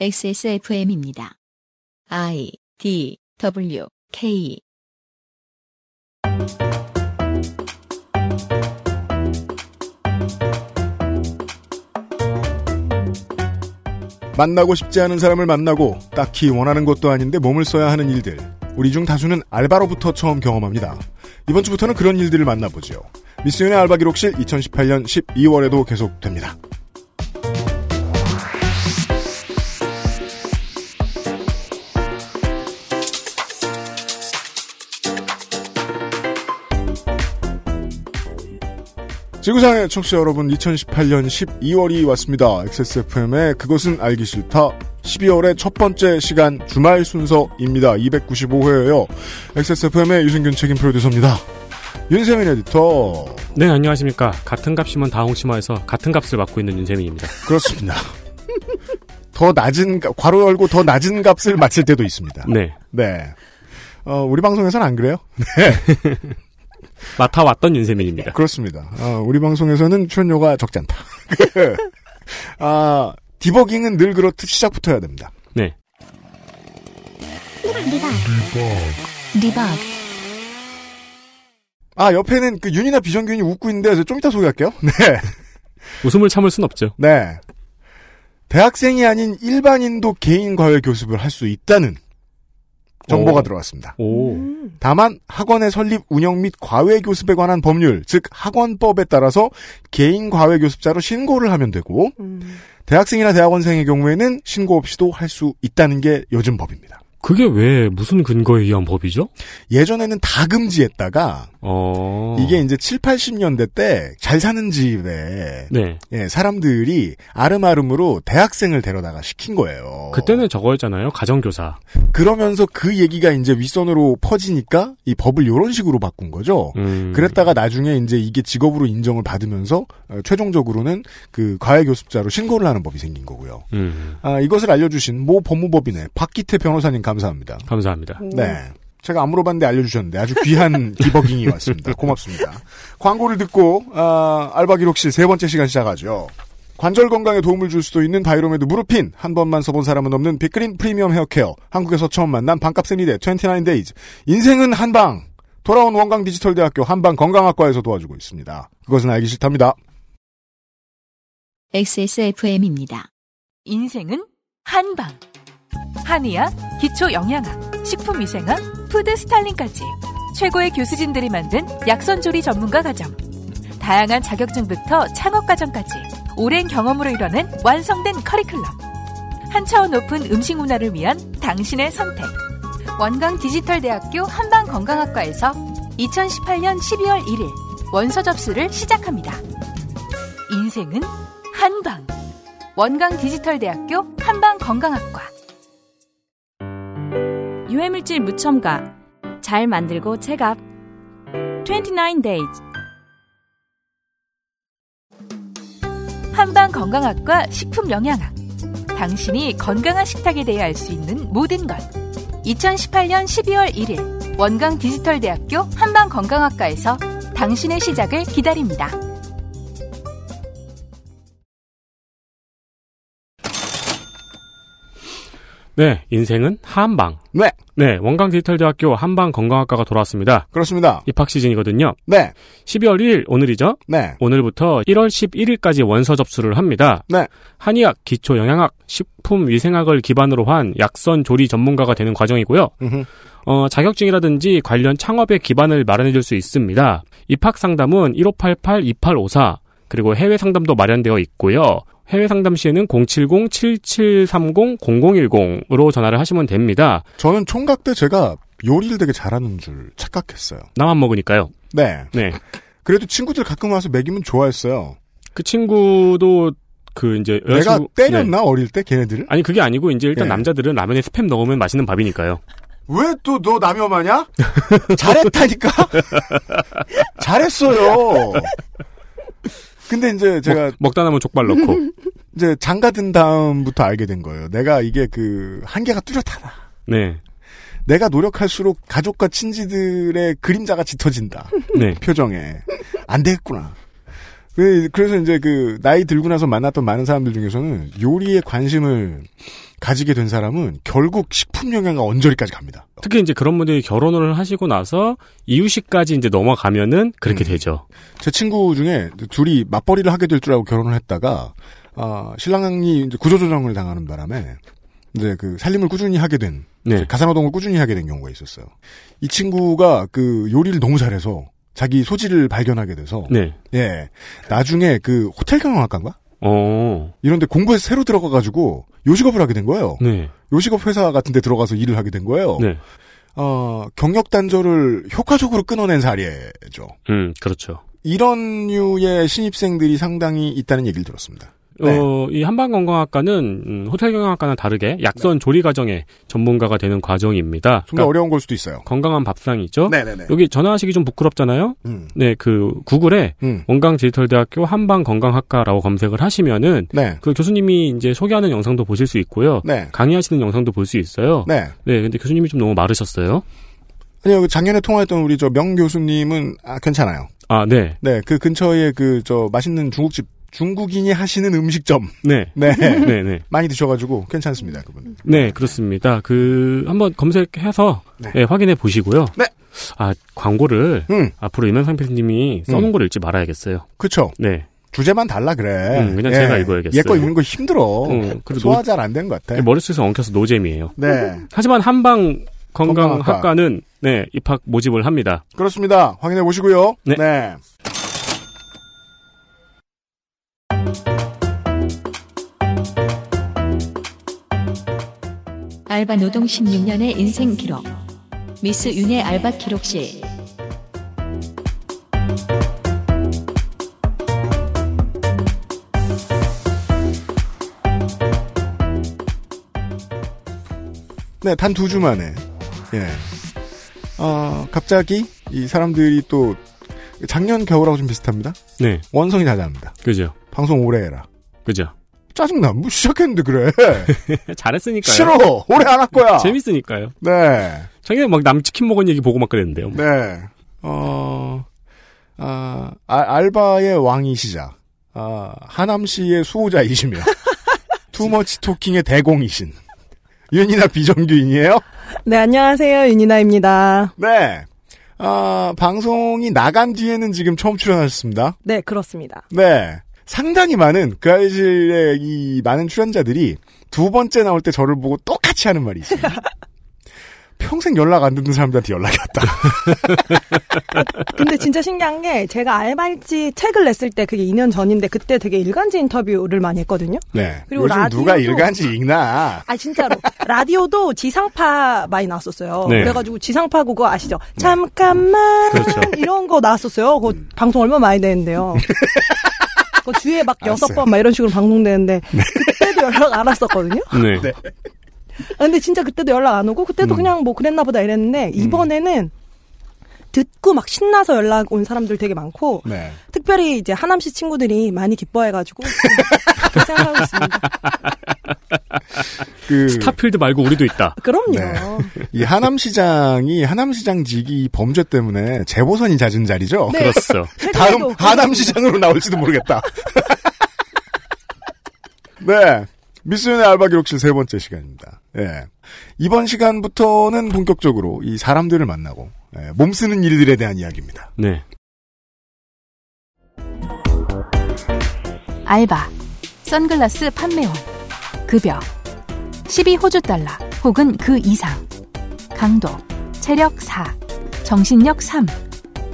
XSFM입니다. I D W K 만나고 싶지 않은 사람을 만나고 딱히 원하는 것도 아닌데 몸을 써야 하는 일들. 우리 중 다수는 알바로부터 처음 경험합니다. 이번 주부터는 그런 일들을 만나보죠. 미스윤의 알바 기록실 2018년 12월에도 계속됩니다. 지구상의 청취자 여러분, 2018년 12월이 왔습니다. XSFM의 그것은 알기 싫다. 12월의 첫 번째 시간 주말 순서입니다. 295회예요. XSFM의 유승균 책임 프로듀서입니다. 윤세민 에디터. 네, 안녕하십니까. 같은 값이면 다 홍심화에서 같은 값을 맡고 있는 윤세민입니다. 그렇습니다. 더 낮은, 가- 괄호 열고 더 낮은 값을 맞을 때도 있습니다. 네. 네. 어, 우리 방송에서는 안 그래요? 맡아왔던 윤세민입니다. 그렇습니다. 어, 우리 방송에서는 출연료가 적지 않다. 아, 디버깅은 늘 그렇듯 시작부터 해야 됩니다. 네. 리박 아, 옆에는 그 윤이나 비정균이 웃고 있는데, 좀 이따 소개할게요. 네. 웃음을 참을 순 없죠. 네. 대학생이 아닌 일반인도 개인 과외 교습을 할 수 있다는 정보가 오. 들어왔습니다. 오. 다만 학원의 설립, 운영 및 과외 교습에 관한 법률, 즉 학원법에 따라서 개인 과외 교습자로 신고를 하면 되고 대학생이나 대학원생의 경우에는 신고 없이도 할 수 있다는 게 요즘 법입니다. 그게 왜 무슨 근거에 의한 법이죠? 예전에는 다 금지했다가 어. 이게 이제 7, 80년대 때 잘 사는 집에 네. 예, 사람들이 아름아름으로 대학생을 데려다가 시킨 거예요. 그때는 저거였잖아요. 가정교사. 그러면서 그 얘기가 이제 윗선으로 퍼지니까 이 법을 이런 식으로 바꾼 거죠. 음. 그랬다가 나중에 이제 이게 직업으로 인정을 받으면서 어, 최종적으로는 그 과외 교습자로 신고를 하는 법이 생긴 거고요. 음. 아, 이것을 알려주신 모 법무법인의 박기태 변호사님 감사합니다. 감사합니다. 네. 제가 안 물어봤는데 알려주셨는데 아주 귀한 디버깅이 왔습니다. 고맙습니다. 광고를 듣고 아, 알바 기록실 세 번째 시간 시작하죠. 관절 건강에 도움을 줄 수도 있는 바이로메드 무르핀 한 번만 써본 사람은 없는 빅그린 프리미엄 헤어케어 한국에서 처음 만난 반값 생리대 29데이즈 인생은 한방 돌아온 원광 디지털대학교 한방 건강학과에서 도와주고 있습니다. 그것은 알기 싫답니다. XSFM입니다. 인생은 한방. 한의학, 기초 영양학, 식품위생학, 푸드 스타일링까지 최고의 교수진들이 만든 약선조리 전문가 과정. 다양한 자격증부터 창업 과정까지 오랜 경험으로 이뤄낸 완성된 커리큘럼. 한 차원 높은 음식 문화를 위한 당신의 선택. 원광 디지털대학교 한방건강학과에서 2018년 12월 1일 원서 접수를 시작합니다. 인생은 한방. 원광 디지털대학교 한방건강학과. 유해물질 무첨가 잘 만들고 체갑 29 days 한방 건강학과 식품 영양학. 당신이 건강한 식탁에 대해 알 수 있는 모든 것. 2018년 12월 1일 원광 디지털대학교 한방건강학과에서 당신의 시작을 기다립니다. 네. 인생은 한방. 네, 네. 원광 디지털 대학교 한방 건강학과가 돌아왔습니다. 그렇습니다. 입학 시즌이거든요. 네, 12월 1일 오늘이죠. 네, 오늘부터 1월 11일까지 원서 접수를 합니다. 네. 한의학, 기초 영양학, 식품 위생학을 기반으로 한 약선 조리 전문가가 되는 과정이고요. 어, 자격증이라든지 관련 창업의 기반을 마련해 줄 수 있습니다. 입학 상담은 1588-2854 그리고 해외 상담도 마련되어 있고요. 해외 상담 시에는 070-7730-0010으로 전화를 하시면 됩니다. 저는 총각 때 제가 요리를 되게 잘하는 줄 착각했어요. 나만 먹으니까요. 네. 네. 그래도 친구들 가끔 와서 먹이면 좋아했어요. 그 친구도 그 이제 내가 여자친구- 때렸나 네. 어릴 때 걔네들을? 아니 그게 아니고 이제 일단 예. 남자들은 라면에 스팸 넣으면 맛있는 밥이니까요. 왜 또 너 남혐하냐? 잘했다니까? 잘했어요. 근데 이제 제가 먹, 먹다 남은 족발 넣고. 이제 장가 든 다음부터 알게 된 거예요. 내가 이게 그 한계가 뚜렷하다. 네. 내가 노력할수록 가족과 친지들의 그림자가 짙어진다. 네. 표정에 안 되겠구나. 그- 그래서 이제 그 나이 들고 나서 만났던 많은 사람들 중에서는 요리에 관심을 가지게 된 사람은 결국 식품 영양과 언저리까지 갑니다. 특히 이제 그런 분들이 결혼을 하시고 나서 이유식까지 이제 넘어가면은 그렇게 음. 되죠. 제 친구 중에 둘이 맞벌이를 하게 될 줄 알고 결혼을 했다가 아, 신랑이 이제 구조조정을 당하는 바람에 이제 그 살림을 꾸준히 하게 된 네. 가사노동을 꾸준히 하게 된 경우가 있었어요. 이 친구가 그 요리를 너무 잘해서 자기 소질을 발견하게 돼서 네. 예 나중에 그 호텔 경영학과인가 어. 이런데 공부해서 새로 들어가가지고 요식업을 하게 된 거예요. 네. 요식업 회사 같은데 들어가서 일을 하게 된 거예요. 네. 어, 경력 단절을 효과적으로 끊어낸 사례죠. 음, 그렇죠. 이런 류의 신입생들이 상당히 있다는 얘기를 들었습니다. 네. 어, 이 한방건강학과는 음, 호텔 경영학과는 다르게 약선 조리 과정의 전문가가 되는 과정입니다. 좀더 어려운 걸 수도 있어요. 건강한 밥상이죠. 네네네. 여기 전화하시기 좀 부끄럽잖아요. 음, 네, 그 구글에 음, 원광디지털대학교 한방건강학과라고 검색을 하시면은 네, 그 교수님이 이제 소개하는 영상도 보실 수 있고요. 네, 강의하시는 영상도 볼 수 있어요. 네. 네, 근데 교수님이 좀 너무 마르셨어요. 아니요, 그 작년에 통화했던 우리 저 명 교수님은 아, 괜찮아요. 아, 네. 네, 그 근처에 그 저 맛있는 중국집 중국인이 하시는 음식점, 네. 네, 네, 네. 많이 드셔가지고 괜찮습니다, 그분. 네, 그렇습니다. 그 한번 검색해서 네. 예, 확인해 보시고요. 네. 아, 광고를 음, 앞으로 이명상 PD님이 써놓은 걸 읽지 말아야겠어요. 그쵸. 네. 주제만 달라 그래. 음, 그냥 제가 읽어야겠어요. 얘 거 읽는 거 힘들어. 어, 그리고 소화 잘 안 된 것 같아. 머릿속에서 엉켜서 노잼이에요. 네, 하지만 한방 건강학과. 건강학과는 네, 입학 모집을 합니다. 그렇습니다. 확인해 보시고요. 네. 네. 알바 노동 16년의 인생 기록. 미스 윤의 알바 기록실. 네, 단 두 주 만에. 예. 어, 갑자기 이 사람들이 또 작년 겨울하고 좀 비슷합니다. 네, 원성이 자자합니다. 그죠, 방송 오래 해라. 그죠. 짜증나. 뭐 시작했는데 그래. 잘했으니까요. 싫어. 오래 안 할 거야. 재밌으니까요. 네. 작년에 막남 치킨 먹은 얘기 보고 막 그랬는데요. 네. 어, 아, 아, 알바의 왕이시자. 아, 하남시의 수호자이시며. 투머치 토킹의 대공이신. 윤이나 비정규인이에요? 네, 안녕하세요. 윤이나입니다. 네. 아, 방송이 나간 뒤에는 지금 처음 출연하셨습니다. 네, 그렇습니다. 네. 상당히 많은 그 알실의 이 많은 출연자들이 두 번째 나올 때 저를 보고 똑같이 하는 말이 있어요. 평생 연락 안 듣는 사람들한테 연락이 왔다. 근데 진짜 신기한 게 제가 알바일지 책을 냈을 때 그게 2년 전인데 그때 되게 일간지 인터뷰를 많이 했거든요. 네. 그리고 요즘 누가 라디오도- 일간지 읽나. 아 진짜로 라디오도 지상파 많이 나왔었어요. 네. 그래가지고 지상파 그거 아시죠? 잠깐만 그렇죠. 이런 거 나왔었어요. 그 방송 얼마 많이 되는데요. 그 주에 막 여섯. 번 막 이런 식으로 방송되는데 그때도 연락 안 왔었거든요. 네. 네. 아, 근데 진짜 그때도 연락 안 오고 그때도 음. 그냥 뭐 그랬나 보다 이랬는데 이번에는 듣고 막 신나서 연락 온 사람들 되게 많고 네. 특별히 이제 하남시 친구들이 많이 기뻐해가지고 그렇게 생각하고 있습니다. 그, 스타필드 말고 우리도 있다. 그럼요. 네. 이 하남시장이 하남시장직이 범죄 때문에 재보선이 잦은 자리죠. 네. 그렇죠. 다음 하남시장으로 나올지도 모르겠다. 네. 미스윤의 알바 기록실 세 번째 시간입니다. 예. 이번 시간부터는 본격적으로 이 사람들을 만나고 예, 몸 쓰는 일들에 대한 이야기입니다. 네. 알바, 선글라스 판매원, 급여, 12 호주 달러 혹은 그 이상, 강도, 체력 4, 정신력 3,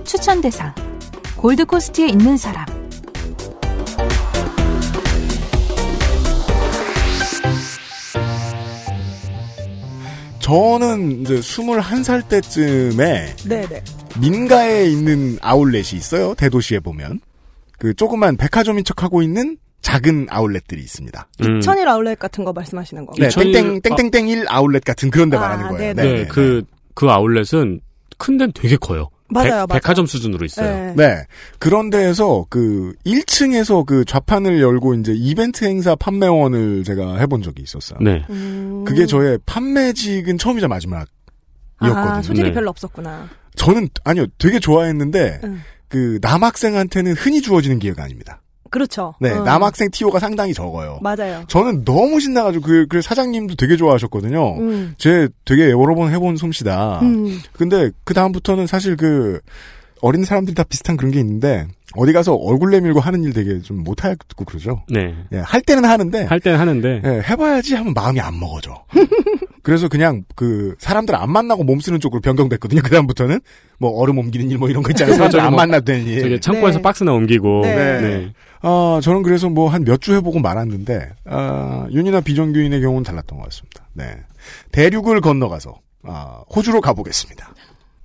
추천 대상, 골드코스트에 있는 사람, 저는 이제 21살 때쯤에 네네. 민가에 있는 아울렛이 있어요. 대도시에 보면. 그 조그만 백화점인 척하고 있는 작은 아울렛들이 있습니다. 음. 천일 아울렛 같은 거 말씀하시는 거. 네, 땡땡 땡땡땡 1 아울렛 같은 그런 데 아, 말하는 거예요. 네네. 네, 그, 그 아울렛은 큰 데는 되게 커요. 맞아요, 백- 맞아요. 백화점 수준으로 있어요. 네. 네. 그런 데에서 그 1층에서 그 좌판을 열고 이제 이벤트 행사 판매원을 제가 해본 적이 있었어요. 네. 음. 그게 저의 판매직은 처음이자 마지막이었거든요. 아, 소질이 네. 별로 없었구나. 저는 아니요 되게 좋아했는데 응. 그 남학생한테는 흔히 주어지는 기회가 아닙니다. 그렇죠. 네, 어. 남학생 티오가 상당히 적어요. 맞아요. 저는 너무 신나가지고 그, 그 사장님도 되게 좋아하셨거든요. 음. 제 되게 여러 번 해본 솜씨다. 음. 근데 그 다음부터는 사실 그 어린 사람들이 다 비슷한 그런 게 있는데 어디 가서 얼굴 내밀고 하는 일 되게 좀 못하고 그러죠. 네. 예, 할 때는 하는데 할 때는 하는데 예, 해봐야지 하면 마음이 안 먹어져. 그래서 그냥 그 사람들 안 만나고 몸 쓰는 쪽으로 변경됐거든요. 그 다음부터는 뭐 얼음 옮기는 일 뭐 이런 거 있잖아요. 사람들 안 뭐 만나도 되는 일. 저기 창고에서 네. 박스나 옮기고 네. 네. 아, 저는 그래서 뭐 한 몇 주 해보고 말았는데, 아, 윤이나 비정규인의 경우는 달랐던 것 같습니다. 네. 대륙을 건너가서, 아, 호주로 가보겠습니다.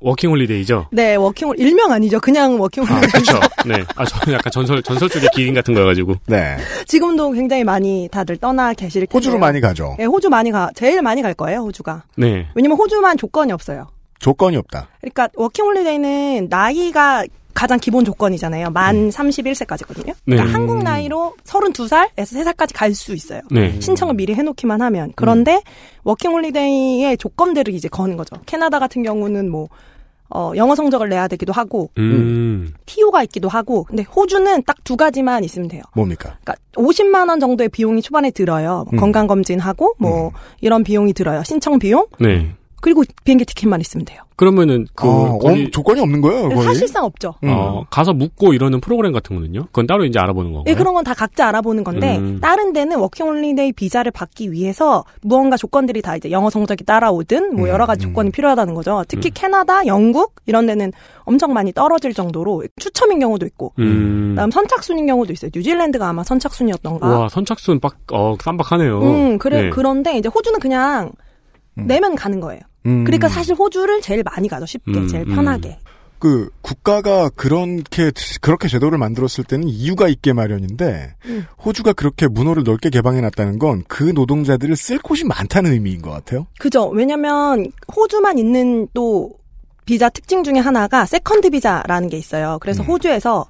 워킹 홀리데이죠. 네, 워킹홀 일명 아니죠. 그냥 워킹홀. 아, 그렇죠. 네. 아, 저는 약간 전설 전설 쪽의 기린 같은 거여 가지고. 네. 지금도 굉장히 많이 다들 떠나 계실 텐데요. 호주로 많이 가죠. 네, 호주 많이 가. 제일 많이 갈 거예요, 호주가. 네. 왜냐면 호주만 조건이 없어요. 조건이 없다. 그러니까 워킹홀리데이는 나이가 가장 기본 조건이잖아요. 만 31세까지거든요. 네. 그러니까 한국 나이로 32살에서 3살까지 갈 수 있어요. 네. 신청을 미리 해놓기만 하면. 그런데 워킹홀리데이의 조건들을 이제 거는 거죠. 캐나다 같은 경우는 뭐 어, 영어 성적을 내야 되기도 하고 음. TO가 있기도 하고 근데 호주는 딱 두 가지만 있으면 돼요. 뭡니까? 그러니까 50만 원 정도의 비용이 초반에 들어요. 음. 건강 검진하고 뭐 이런 비용이 들어요. 신청 비용 네. 그리고 비행기 티켓만 있으면 돼요. 그러면은 그 어, 거기 어, 조건이 없는 거예요, 거의. 사실상 없죠. 음. 어, 가서 묵고 이러는 프로그램 같은 거는요? 그건 따로 이제 알아보는 건가요? 예, 그런 건 다 각자 알아보는 건데 음. 다른 데는 워킹홀리데이 비자를 받기 위해서 무언가 조건들이 다 이제 영어 성적이 따라오든 뭐 음, 여러 가지 음. 조건이 필요하다는 거죠. 특히 캐나다, 영국 이런 데는 엄청 많이 떨어질 정도로 추첨인 경우도 있고 음. 그다음 선착순인 경우도 있어요. 뉴질랜드가 아마 선착순이었던가. 와, 선착순 빡, 어, 쌈박하네요. 음, 그래 네. 그런데 이제 호주는 그냥 음. 내면 가는 거예요. 음. 그러니까 사실 호주를 제일 많이 가죠. 쉽게 음, 제일 음. 편하게. 그, 국가가 그렇게, 그렇게 제도를 만들었을 때는 이유가 있게 마련인데, 음. 호주가 그렇게 문호를 넓게 개방해 놨다는 건 그 노동자들을 쓸 곳이 많다는 의미인 것 같아요. 그죠. 왜냐면 호주만 있는 또 비자 특징 중에 하나가 세컨드 비자라는 게 있어요. 그래서 음. 호주에서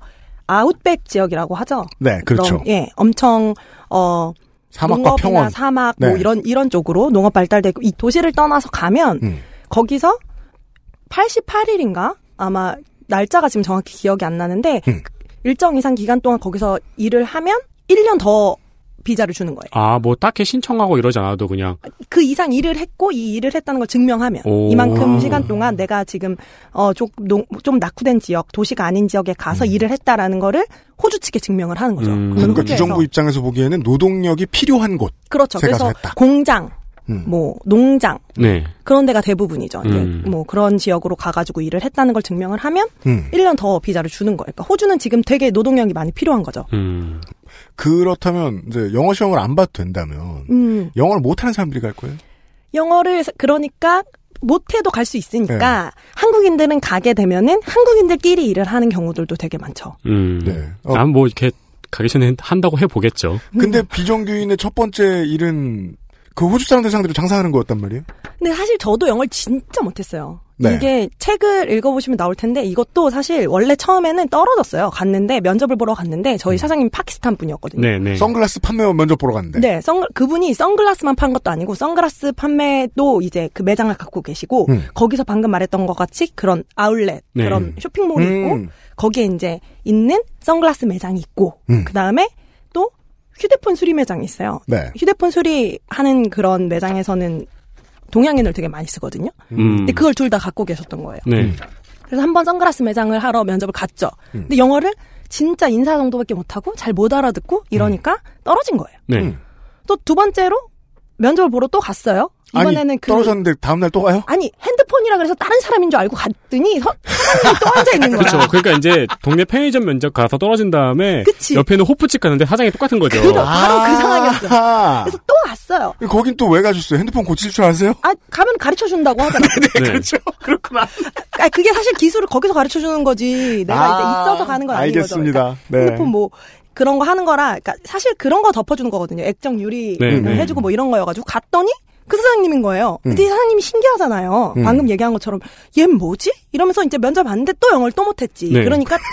아웃백 지역이라고 하죠. 네, 그렇죠. 그럼, 예, 엄청 어 사막과 농업이나 평원. 사막 뭐 네. 이런 이런 쪽으로 농업 발달되고 이 도시를 떠나서 가면 음. 거기서 88일인가 아마 날짜가 지금 정확히 기억이 안 나는데 음. 일정 이상 기간 동안 거기서 일을 하면 1년 더 비자를 주는 거예요. 아, 뭐 딱히 신청하고 이러지 않아도 그냥 그 이상 일을 했고 이 일을 했다는 걸 증명하면 오. 이만큼 시간 동안 내가 지금 어좀 좀 낙후된 지역 도시가 아닌 지역에 가서 일을 했다라는 거를 호주 측에 증명을 하는 거죠. 음. 그러니까 호주에서 주정부 입장에서 보기에는 노동력이 필요한 곳. 그렇죠. 그래서 했다. 공장, 음. 뭐 농장 네. 그런 데가 대부분이죠. 이제 음. 뭐 그런 지역으로 가가지고 일을 했다는 걸 증명을 하면 음. 1년 더 비자를 주는 거예요. 그러니까 호주는 지금 되게 노동력이 많이 필요한 거죠. 음. 그렇다면 이제 영어 시험을 안 봐도 된다면 음, 영어를 못하는 사람들이 갈 거예요. 영어를 그러니까 못해도 갈 수 있으니까 네. 한국인들은 가게 되면은 한국인들끼리 일을 하는 경우들도 되게 많죠. 음. 네. 어. 난뭐 이렇게 가기 전에 한다고 해 보겠죠. 근데 비정규인의 첫 번째 일은 그 호주 사람들 상대로 장사하는 거였단 말이에요. 근데 사실 저도 영어를 진짜 못했어요. 네. 이게 책을 읽어보시면 나올 텐데 이것도 사실 원래 처음에는 떨어졌어요. 갔는데 면접을 보러 갔는데 저희 사장님이 파키스탄 분이었거든요. 네, 네. 선글라스 판매 먼저 보러 갔는데. 네, 선, 그분이 선글라스만 판 것도 아니고 선글라스 판매도 이제 그 매장을 갖고 계시고 음. 거기서 방금 말했던 것 같이 그런 아울렛 네. 그런 쇼핑몰이 있고 음. 거기에 이제 있는 선글라스 매장이 있고 음. 그 다음에 또 휴대폰 수리 매장이 있어요. 네. 휴대폰 수리하는 그런 매장에서는 동양인을 되게 많이 쓰거든요. 음. 근데 그걸 둘 다 갖고 계셨던 거예요. 네. 그래서 한 번 선글라스 매장을 하러 면접을 갔죠. 음. 근데 영어를 진짜 인사 정도밖에 못하고 잘 못 알아듣고 이러니까 떨어진 거예요. 네. 음. 또두 번째로 면접을 보러 또 갔어요. 이번에는 아니, 그 떨어졌는데 다음 날 또 가요? 아니 핸드폰이라 그래서 다른 사람인 줄 알고 갔더니 서, 사장님이 또 앉아 있는 거야. 그렇죠. 그러니까 이제 동네 편의점 면접 가서 떨어진 다음에 그치. 옆에는 호프집 가는데 사장이 똑같은 거죠. 그럼. 바로 그 상황이었어요. 그래서 또 왔어요. 거긴 또 왜 가셨어요? 핸드폰 고칠 줄 아세요? 아 가면 가르쳐 준다고 하더라고요. 네. 그렇죠. 그렇구나. 아, 그게 사실 기술을 거기서 가르쳐 주는 거지. 내가 이제 있어서 가는 건 아닌 거죠. 알겠습니다. 그러니까 네. 핸드폰 뭐 그런 거 하는 거라, 그러니까 사실 그런 거 덮어주는 거거든요. 액정 유리 네, 를 네. 해주고 뭐 이런 거여가지고 갔더니 그 사장님인 거예요. 음. 근데 이 사장님이 신기하잖아요. 음. 방금 얘기한 것처럼 얘 뭐지? 이러면서 이제 면접 봤는데 또 영어를 또 못했지. 네. 그러니까 똑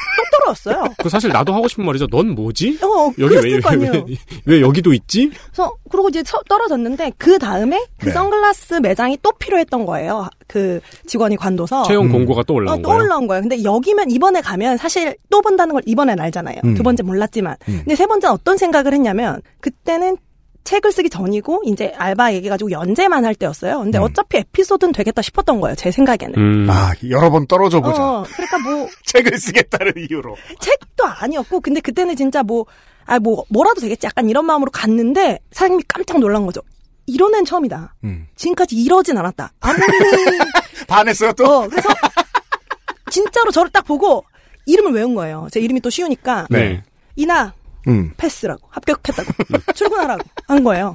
떨어졌어요. 그 사실 나도 하고 싶은 말이죠. 넌 뭐지? 어, 여기 왜, 그랬을 거 아니에요. 왜, 왜 여기도 있지? 그래서 그러고 이제 서- 떨어졌는데 그 다음에 그 네. 선글라스 매장이 또 필요했던 거예요. 그 직원이 관둬서. 채용 음. 공고가 또 어, 올라온 또 거예요. 올라온 거예요. 근데 여기면 이번에 가면 사실 또 본다는 걸 이번엔 알잖아요. 음. 두 번째 몰랐지만. 음. 근데 세 번째는 어떤 생각을 했냐면 그때는 책을 쓰기 전이고 이제 알바 얘기 가지고 연재만 할 때였어요. 근데 음. 어차피 에피소드는 되겠다 싶었던 거예요. 제 생각에는. 음. 아, 여러 번 떨어져 보자. 어, 그러니까 뭐 책을 쓰겠다는 이유로. 책도 아니었고 근데 그때는 진짜 뭐 아 뭐 뭐라도 되겠지 약간 이런 마음으로 갔는데 사장님이 깜짝 놀란 거죠. 이런 애는 처음이다. 음. 지금까지 이러진 않았다. 아무리 반했어요, 또? 어 그래서 진짜로 저를 딱 보고 이름을 외운 거예요. 제 이름이 또 쉬우니까 네. 이나 음. 패스라고 합격했다고 출근하라고 한 거예요.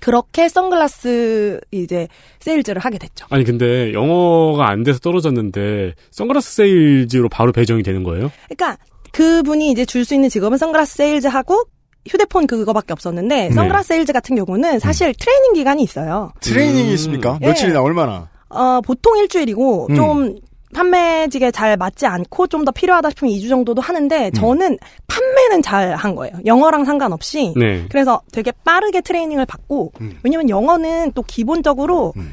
그렇게 선글라스 이제 세일즈를 하게 됐죠. 아니 근데 영어가 안 돼서 떨어졌는데 선글라스 세일즈로 바로 배정이 되는 거예요? 그러니까 그분이 이제 줄 수 있는 직업은 선글라스 세일즈하고 휴대폰 그거밖에 없었는데 네. 선글라스 세일즈 같은 경우는 사실 트레이닝 기간이 있어요. 트레이닝이 음. 있습니까? 예. 며칠이나 얼마나? 어, 보통 일주일이고 음. 좀 판매직에 잘 맞지 않고 좀 더 필요하다 싶으면 2주 정도도 음. 하는데 저는 판매는 잘 한 거예요. 영어랑 상관없이. 네. 그래서 되게 빠르게 트레이닝을 받고 음. 왜냐면 영어는 또 기본적으로 음.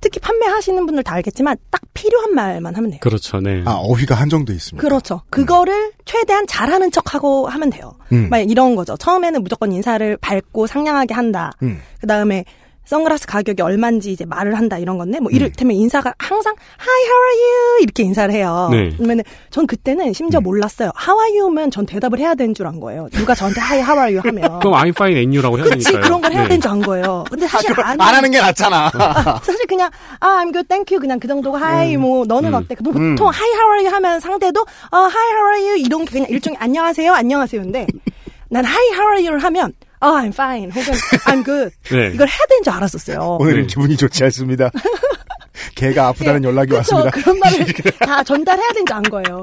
특히 판매하시는 분들 다 알겠지만 딱 필요한 말만 하면 돼요. 그렇죠. 네. 아, 어휘가 한정돼 있습니다. 그렇죠. 그거를 최대한 잘하는 척하고 하면 돼요. 음. 막 이런 거죠. 처음에는 무조건 인사를 밝고 상냥하게 한다. 음. 그 다음에 선글라스 가격이 얼마인지 이제 말을 한다 이런 건데 음. 뭐 이를테면 인사가 항상 Hi, how are you 이렇게 인사를 해요. 네. 그러면은 전 그때는 음. 심지어 몰랐어요. How are you면 전 대답을 해야 되는 줄 안 거예요. 누가 저한테 Hi, how are you 하면 그럼 I'm fine and you라고 해야 그렇지 되니까요. 그런 걸 해야 네. 되는 줄 안 거예요. 근데 사실 안, 안 하는 게 낫잖아. 사실 그냥 아 I'm good, thank you 그냥 그 정도고 Hi 뭐 너는 음. 어때? 뭐 보통 Hi, how are you 하면 상대도 어 Hi, how are you 이런 게 그냥 일종의 안녕하세요, 안녕하세요인데 난 Hi, how are you를 하면 어 I'm fine 혹은 I'm good 네. 이걸 해야 되는 줄 알았었어요. 오늘은 네. 기분이 좋지 않습니다. 개가 아프다는 연락이 그쵸, 왔습니다. 그런 말을 다 전달해야 되는 줄 안 거예요.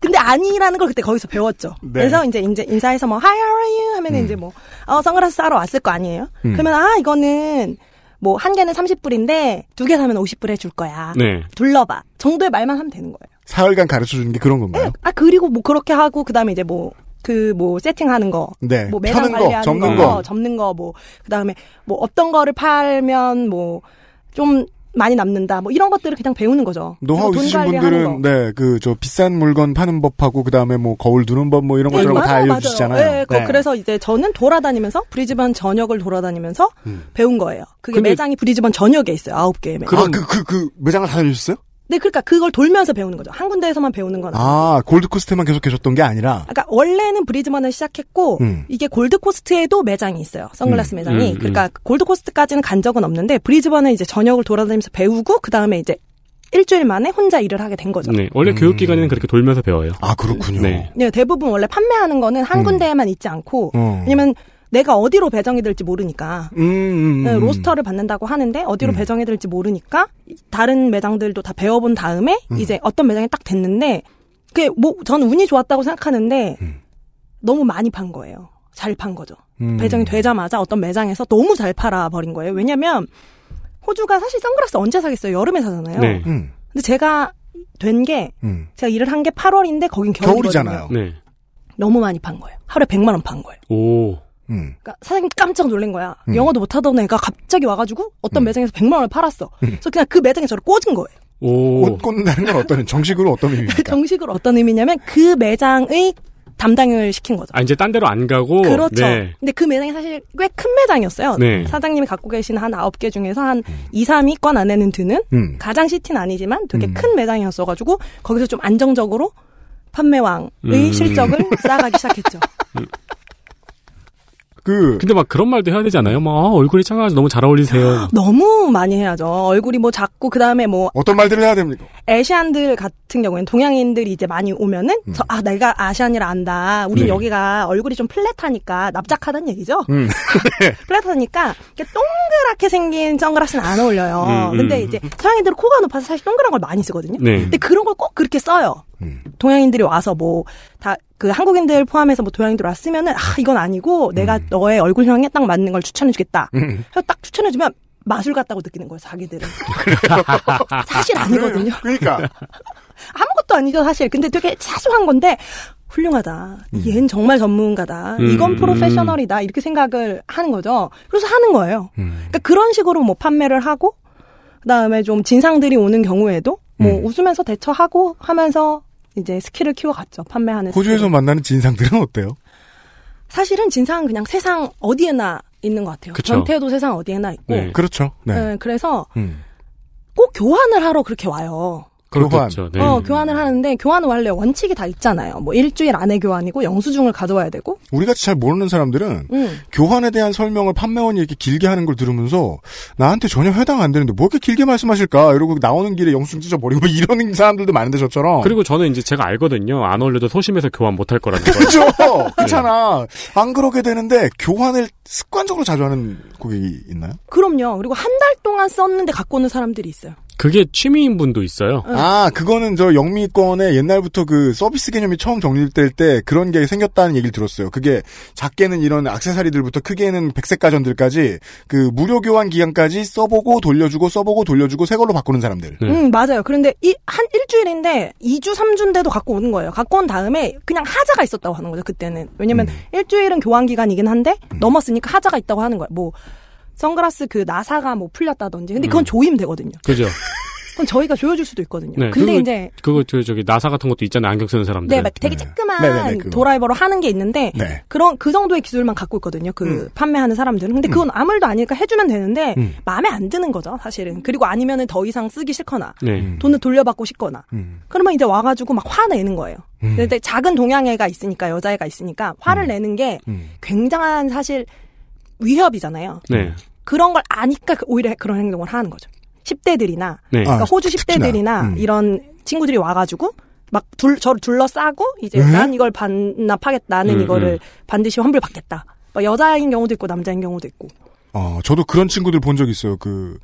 근데 아니라는 걸 그때 거기서 배웠죠. 네. 그래서 이제 이제 인사해서 뭐 Hi, how are you 하면 은 이제 뭐 어, 선글라스 사러 왔을 거 아니에요. 음. 그러면 아 이거는 뭐 한 개는 30불인데 두 개 사면 50불 해줄 거야. 네. 둘러봐 정도의 말만 하면 되는 거예요. 사흘간 가르쳐 주는 게 그런 건가요? 아 그리고 뭐 그렇게 하고 그다음에 이제 뭐 그 뭐 세팅하는 거, 네. 뭐 매장 펴는 거, 관리하는 접는 거, 거. 접는 거, 뭐 그다음에 뭐 어떤 거를 팔면 뭐 좀 많이 남는다, 뭐 이런 것들을 그냥 배우는 거죠. 노하우 있으신 관리하는 분들은 거. 네그 저 비싼 물건 파는 법하고 그다음에 뭐 거울 두는 법 뭐 이런 거 저런 거다 알려주시잖아요. 맞아요. 네, 그- 그래서 이제 저는 돌아다니면서 브리즈번 전역을 돌아다니면서 음. 배운 거예요. 그게 근데- 매장이 브리즈번 전역에 있어요. 아홉 개의 매장. 아, 그, 그, 그, 매장을 다녀주셨어요? 네, 그러니까 그걸 돌면서 배우는 거죠. 한 군데에서만 배우는 건 아니에요. 아, 골드코스트만 계속 계셨던 게 아니라. 그러니까 원래는 브리즈번을 시작했고 음. 이게 골드코스트에도 매장이 있어요. 선글라스 음, 매장이. 음, 그러니까 골드코스트까지는 간 적은 없는데 브리즈번은 이제 전역을 돌아다니면서 배우고 그 다음에 이제 일주일 만에 혼자 일을 하게 된 거죠. 네. 원래 음. 교육 기간에는 그렇게 돌면서 배워요. 아, 그렇군요. 네. 네, 대부분 원래 판매하는 거는 한 음. 군데에만 있지 않고 어. 왜냐면 내가 어디로 배정이 될지 모르니까 음, 음, 네, 음. 로스터를 받는다고 하는데 어디로 음. 배정이 될지 모르니까 다른 매장들도 다 배워본 다음에 음. 이제 어떤 매장이 딱 됐는데 그게 뭐 저는 운이 좋았다고 생각하는데 음. 너무 많이 판 거예요. 잘 판 거죠. 음. 배정이 되자마자 어떤 매장에서 너무 잘 팔아 버린 거예요. 왜냐면 호주가 사실 선글라스 언제 사겠어요? 여름에 사잖아요. 네. 음, 근데 제가 된게 음. 제가 일을 한 게 8월인데 거긴 겨울이거든요. 겨울이잖아요. 네. 너무 많이 판 거예요. 하루에 100만 원 판 거예요. 오. 음. 그러니까 사장님 깜짝 놀란 거야. 음. 영어도 못하던 애가 갑자기 와가지고 어떤 음. 매장에서 100만 원을 팔았어. 그래서 그냥 그 매장에 저를 꽂은 거예요. 오. 꽃 꽂는다는 건 어떤, 정식으로 어떤 의미입니까? 정식으로 어떤 의미냐면 그 매장의 담당을 시킨 거죠. 아, 이제 딴 데로 안 가고. 그렇죠. 네. 근데 그 매장이 사실 꽤 큰 매장이었어요. 네. 사장님이 갖고 계신 한 9개 중에서 한 2, 3위권 안에는 드는 음. 가장 시티는 아니지만 되게 음. 큰 매장이었어 가지고 거기서 좀 안정적으로 판매왕의 음. 실적을 쌓아가기 시작했죠. 그, 근데 막 그런 말도 해야 되지 않아요? 막 아, 얼굴이 작아서 너무 잘 어울리세요. 너무 많이 해야죠. 얼굴이 뭐 작고 그 다음에 뭐 어떤 말들을 해야 됩니까? 아시안들 같은 경우에는 동양인들이 이제 많이 오면은 음. 저, 아 내가 아시안이라 안다. 우린 네. 여기가 얼굴이 좀 플랫하니까 납작하단 얘기죠. 음. 플랫하니까 이렇게 동그랗게 생긴 선글라스는 안 어울려요. 음, 근데 음. 이제 서양인들은 코가 높아서 사실 동그란 걸 많이 쓰거든요. 네. 근데 그런 걸 꼭 그렇게 써요. 음. 동양인들이 와서 뭐 다 그 한국인들 포함해서 뭐 동양인들 왔으면은 아 이건 아니고 내가 너의 얼굴형에 딱 맞는 걸 추천해주겠다. 음. 그래서 딱 추천해주면 마술 같다고 느끼는 거예요, 자기들은. 사실 아니거든요. 그러니까 아무것도 아니죠, 사실. 근데 되게 사소한 건데, 훌륭하다. 얘는 정말 전문가다. 음, 이건 음, 프로페셔널이다. 이렇게 생각을 하는 거죠. 그래서 하는 거예요. 음. 그러니까 그런 식으로 뭐 판매를 하고, 그 다음에 좀 진상들이 오는 경우에도, 뭐 음. 웃으면서 대처하고 하면서 이제 스킬을 키워갔죠. 판매하는. 호주에서 스킬을. 만나는 진상들은 어때요? 사실은 진상은 그냥 세상 어디에나 있는 것 같아요. 그쵸. 변태도 세상 어디에나 있고. 네. 그렇죠. 네. 네, 그래서 음. 꼭 교환을 하러 그렇게 와요. 그렇겠죠. 네. 어, 교환을 하는데 교환은 원래 원칙이 다 있잖아요. 뭐 일주일 안에 교환이고 영수증을 가져와야 되고. 우리 같이 잘 모르는 사람들은 음. 교환에 대한 설명을 판매원이 이렇게 길게 하는 걸 들으면서 나한테 전혀 해당 안 되는데 뭐 이렇게 길게 말씀하실까 이러고 나오는 길에 영수증 찢어버리고 뭐 이러는 사람들도 많은데 저처럼 그리고 저는 이제 제가 알거든요. 안 올려도 소심해서 교환 못 할 거라는 거. 그죠 그렇잖아 안 그러게 되는데 교환을 습관적으로 자주 하는 고객이 있나요? 그럼요. 그리고 한 달 동안 썼는데 갖고 오는 사람들이 있어요. 그게 취미인 분도 있어요. 아 그거는 저 영미권에 옛날부터 그 서비스 개념이 처음 정립될 때 그런 게 생겼다는 얘기를 들었어요. 그게 작게는 이런 악세사리들부터 크게는 백색 가전들까지 그 무료 교환 기간까지 써보고 돌려주고 써보고 돌려주고 새 걸로 바꾸는 사람들. 네. 음, 맞아요. 그런데 이 한 일주일인데 2주, 3주인데도 갖고 오는 거예요. 갖고 온 다음에 그냥 하자가 있었다고 하는 거죠, 그때는. 왜냐면 음. 일주일은 교환 기간이긴 한데 넘었으니까 하자가 있다고 하는 거예요. 뭐 선글라스 그 나사가 뭐 풀렸다든지. 근데 그건 음. 조이면 되거든요. 그죠? 그건 저희가 조여줄 수도 있거든요. 네, 근데 그거- 이제 그거 저 저기 나사 같은 것도 있잖아요. 안경 쓰는 사람들. 네, 막 되게 네. 쬐끄만 네네네, 그거. 도라이버로 하는 게 있는데 네. 그런 그 정도의 기술만 갖고 있거든요. 그 음. 판매하는 사람들은. 근데 그건 아무 일도 아니니까 해주면 되는데 음. 마음에 안 드는 거죠, 사실은. 그리고 아니면은 더 이상 쓰기 싫거나 네. 음. 돈을 돌려받고 싶거나. 음. 그러면 이제 와가지고 막 화내는 거예요. 음. 근데 작은 동양애가 있으니까 여자애가 있으니까 화를 음. 내는 게 음. 굉장한 사실 위협이잖아요. 네. 그런 걸 아니까 그- 오히려 그런 행동을 하는 거죠. 10대들이나 네. 아, 그러니까 호주 특히나. 10대들이나 음. 이런 친구들이 와가지고 막 둘, 저를 둘러싸고 이제 음? 난 이걸 반납하겠다. 나는 음, 이거를 음. 반드시 환불받겠다. 뭐 여자인 경우도 있고 남자인 경우도 있고. 어, 저도 그런 친구들 본 적 있어요. 그,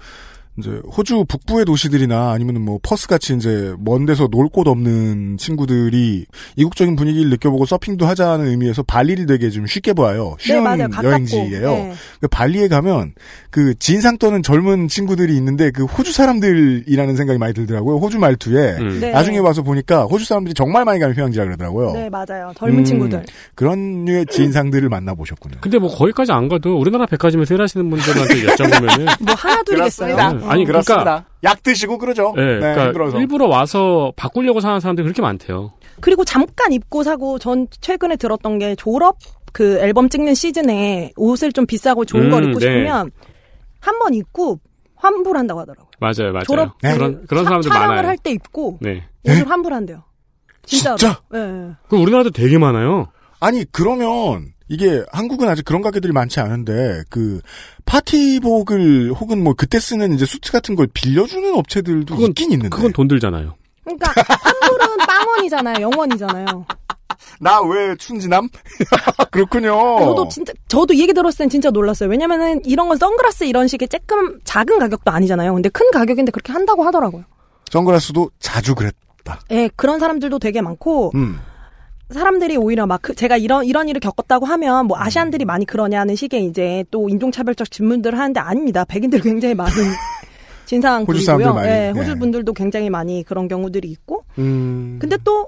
이제, 호주 북부의 도시들이나 아니면 뭐 퍼스 같이 이제 먼 데서 놀 곳 없는 친구들이 이국적인 분위기를 느껴보고 서핑도 하자는 의미에서 발리를 되게 좀 쉽게 봐요. 쉬운 네, 맞아요. 가깝고. 여행지예요. 네. 그 발리에 가면 그 진상 떠는 젊은 친구들이 있는데 그 호주 사람들이라는 생각이 많이 들더라고요. 호주 말투에. 음. 네. 나중에 와서 보니까 호주 사람들이 정말 많이 가는 휴양지라 그러더라고요. 네, 맞아요. 젊은 음. 친구들. 그런 류의 진상들을 만나보셨군요. 근데 뭐 거기까지 안 가도 우리나라 백화점에 세일하시는 분들한테 여쭤보면은 뭐 하나 둘이겠어요. 그렇습니다. 어. 아니, 그러니까- 약 드시고 그러죠. 네, 그러니까 힘들어서. 일부러 와서 바꾸려고 사는 사람들이 그렇게 많대요. 그리고 잠깐 입고 사고 전 최근에 들었던 게 졸업 그 앨범 찍는 시즌에 옷을 좀 비싸고 좋은 걸 음, 입고 네. 싶으면 한번 입고 환불한다고 하더라고요. 맞아요, 맞아요. 졸업 네. 그런 그런 차- 사람들 촬영을. 할 때 입고 네. 옷을 환불한대요. 진짜로. 진짜? 네. 그 우리나라도 되게 많아요. 아니 그러면 이게 한국은 아직 그런 가게들이 많지 않은데 그 파티복을 혹은 뭐 그때 쓰는 이제 수트 같은 걸 빌려주는 업체들도 그건- 있긴 있는데 그건 돈 들잖아요. 그러니까 환불은 빵원이잖아요. 영원이잖아요. 나 왜 춘지남? 그렇군요. 저도 진짜 저도 이 얘기 들었을 땐 진짜 놀랐어요. 왜냐면은 이런 건 선글라스 이런 식의 조금 작은 가격도 아니잖아요. 근데 큰 가격인데 그렇게 한다고 하더라고요. 선글라스도 자주 그랬다. 예, 그런 사람들도 되게 많고 음. 사람들이 오히려 막 그- 제가 이런 이런 일을 겪었다고 하면 뭐 아시안들이 많이 그러냐는 식의 이제 또 인종차별적 질문들을 하는데 아닙니다. 백인들 굉장히 많은 진상 호주 사람들 분이고요. 많이, 예, 호주 예. 분들도 굉장히 많이 그런 경우들이 있고 음. 근데 또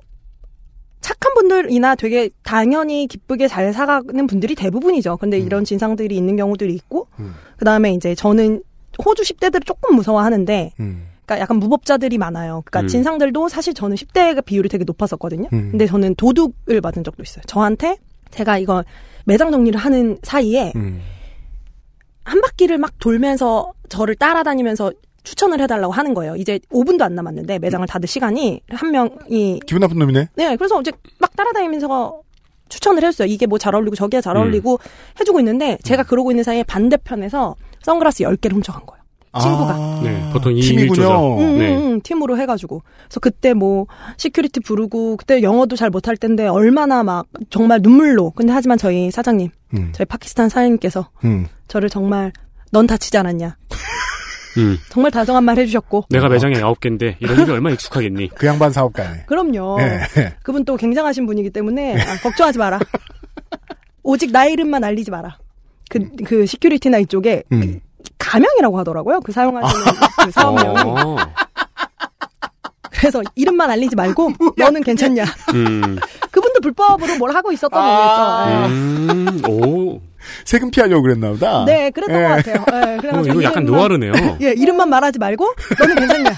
착한 분들이나 되게 당연히 기쁘게 잘 살아가는 분들이 대부분이죠. 근데 이런 진상들이 있는 경우들이 있고 음. 그 다음에 이제 저는 호주 10대들을 조금 무서워하는데 음. 그러니까 약간 무법자들이 많아요. 그러니까 음. 진상들도 사실 저는 10대 비율이 되게 높았었거든요. 음. 근데 저는 도둑을 받은 적도 있어요. 저한테 제가 이거 매장 정리를 하는 사이에 음. 한 바퀴를 막 돌면서 저를 따라다니면서 추천을 해달라고 하는 거예요. 이제 5분도 안 남았는데 매장을 닫을 시간이 한 명이 기분 나쁜 놈이네. 네 그래서 이제 막 따라다니면서 추천을 했어요. 이게 뭐 잘 어울리고 저기가 잘 음. 어울리고 해주고 있는데 제가 그러고 있는 사이에 반대편에서 선글라스 10개를 훔쳐간 거예요. 친구가. 아, 네, 보통 이 팀이군요. 일조죠. 응, 네. 응, 응, 팀으로 해가지고. 그래서 그때 뭐, security 부르고, 그때 영어도 잘 못할 텐데, 얼마나 막, 정말 눈물로. 근데 하지만 저희 사장님, 음. 저희 파키스탄 사장님께서 음. 저를 정말, 넌 다치지 않았냐. 음. 정말 다정한 말 해주셨고. 내가 매장에 아홉 개인데 이런 일이 얼마나 익숙하겠니? 그 양반 사업가네. 그럼요. 네. 그분 또 굉장하신 분이기 때문에, 아, 걱정하지 마라. 오직 나의 이름만 알리지 마라. 그, 그, 시큐리티나 이쪽에, 음. 가명이라고 하더라고요. 그 사용하시는 그 사업명이. 어. 그래서 이름만 알리지 말고 너는 괜찮냐. 음. 그분도 불법으로 뭘 하고 있었던 아. 거겠죠. 음. 오. 세금 피하려고 그랬나 보다. 네, 네 그랬던 예. 것 같아요. 네, 어, 그래가지고 이거 약간 이름만- 노화르네요. 예, 이름만 말하지 말고 너는 괜찮냐.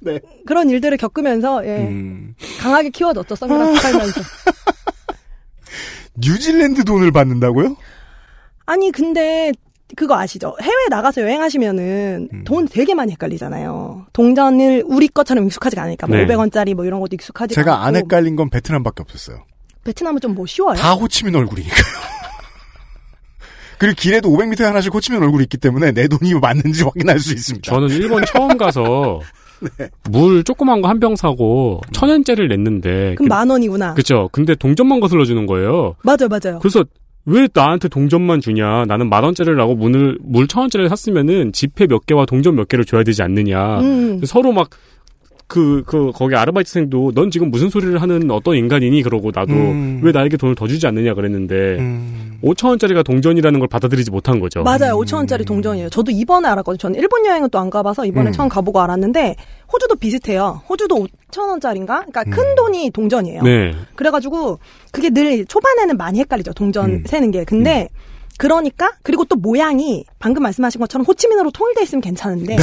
네. 그런 일들을 겪으면서 예, 음. 강하게 키워졌죠 선글라스 팔면서. 뉴질랜드 돈을 받는다고요? 아니 근데 그거 아시죠? 해외 나가서 여행하시면은 음. 돈 되게 많이 헷갈리잖아요. 동전을 우리 것처럼 익숙하지가 않으니까 뭐 네. 500원짜리 뭐 이런 것도 익숙하지 제가 않고 안 헷갈린 건 베트남밖에 없었어요. 베트남은 좀 뭐 쉬워요. 다 호치민 얼굴이니까요. 그리고 길에도 500m 하나씩 호치민 얼굴이 있기 때문에 내 돈이 맞는지 확인할 수 있습니다. 저는 일본 처음 가서 네. 물 조그만 거 한 병 사고 천 원짜리를 냈는데 그럼 만 원이구나. 그죠? 근데 동전만 거슬러 주는 거예요. 맞아요, 맞아요. 그래서 왜 나한테 동전만 주냐? 나는 만 원짜리를 하고 문을 물 천 원짜리를 샀으면은 지폐 몇 개와 동전 몇 개를 줘야 되지 않느냐? 음. 서로 막 그, 그, 거기 아르바이트생도 넌 지금 무슨 소리를 하는 어떤 인간이니? 그러고 나도 음. 왜 나에게 돈을 더 주지 않느냐 그랬는데 음. 5천원짜리가 동전이라는 걸 받아들이지 못한 거죠. 맞아요. 5천 원짜리 동전이에요. 저도 이번에 알았거든요. 저는 일본 여행은 또 안 가봐서 이번에 음. 처음 가보고 알았는데 호주도 비슷해요. 호주도 5천 원짜리인가? 그러니까 큰 돈이 동전이에요. 네. 그래가지고 그게 늘 초반에는 많이 헷갈리죠. 동전 음. 세는 게. 근데 그러니까 그리고 또 모양이 방금 말씀하신 것처럼 호치민으로 통일돼 있으면 괜찮은데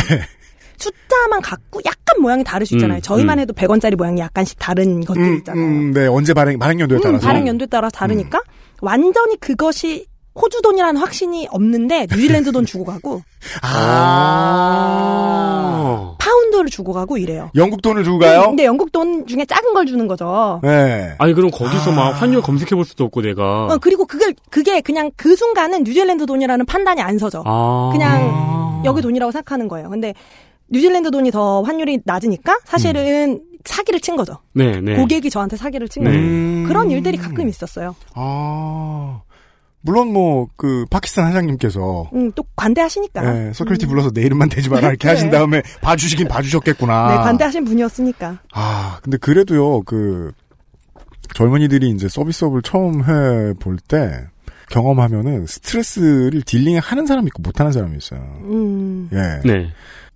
숫자만 갖고 약간 모양이 다를 수 있잖아요. 음, 저희만 음. 해도 100원짜리 모양이 약간씩 다른 것들 음, 있잖아요. 음, 네, 언제 발행, 발행 연도에 음, 따라서. 발행 연도에 따라 다르니까 완전히 그것이 호주 돈이라는 확신이 없는데 뉴질랜드 돈 주고 가고 아. 파운드를 주고 가고 이래요. 영국 돈을 주고 가요? 근데 영국 돈 중에 작은 걸 주는 거죠. 네. 아니 그럼 거기서 아. 막 환율 검색해 볼 수도 없고 내가. 어, 그리고 그게 그게 그냥 그 순간은 뉴질랜드 돈이라는 판단이 안 서죠. 아. 그냥 여기 돈이라고 생각하는 거예요. 근데 뉴질랜드 돈이 더 환율이 낮으니까 사실은 사기를 친 거죠. 네, 네. 고객이 저한테 사기를 친 네. 거죠. 음. 그런 일들이 가끔 있었어요. 아. 물론 뭐, 그, 파키스탄 사장님께서, 음, 또 관대하시니까. 네, security 불러서 내 이름만 대지 마라 이렇게 네. 하신 다음에 봐주시긴 봐주셨겠구나. 네, 관대하신 분이었으니까. 아, 근데 그래도요, 그, 젊은이들이 이제 서비스업을 처음 해 볼 때, 경험하면은 스트레스를 dealing하는 사람이 있고 못하는 사람이 있어요. 음. 예. 네.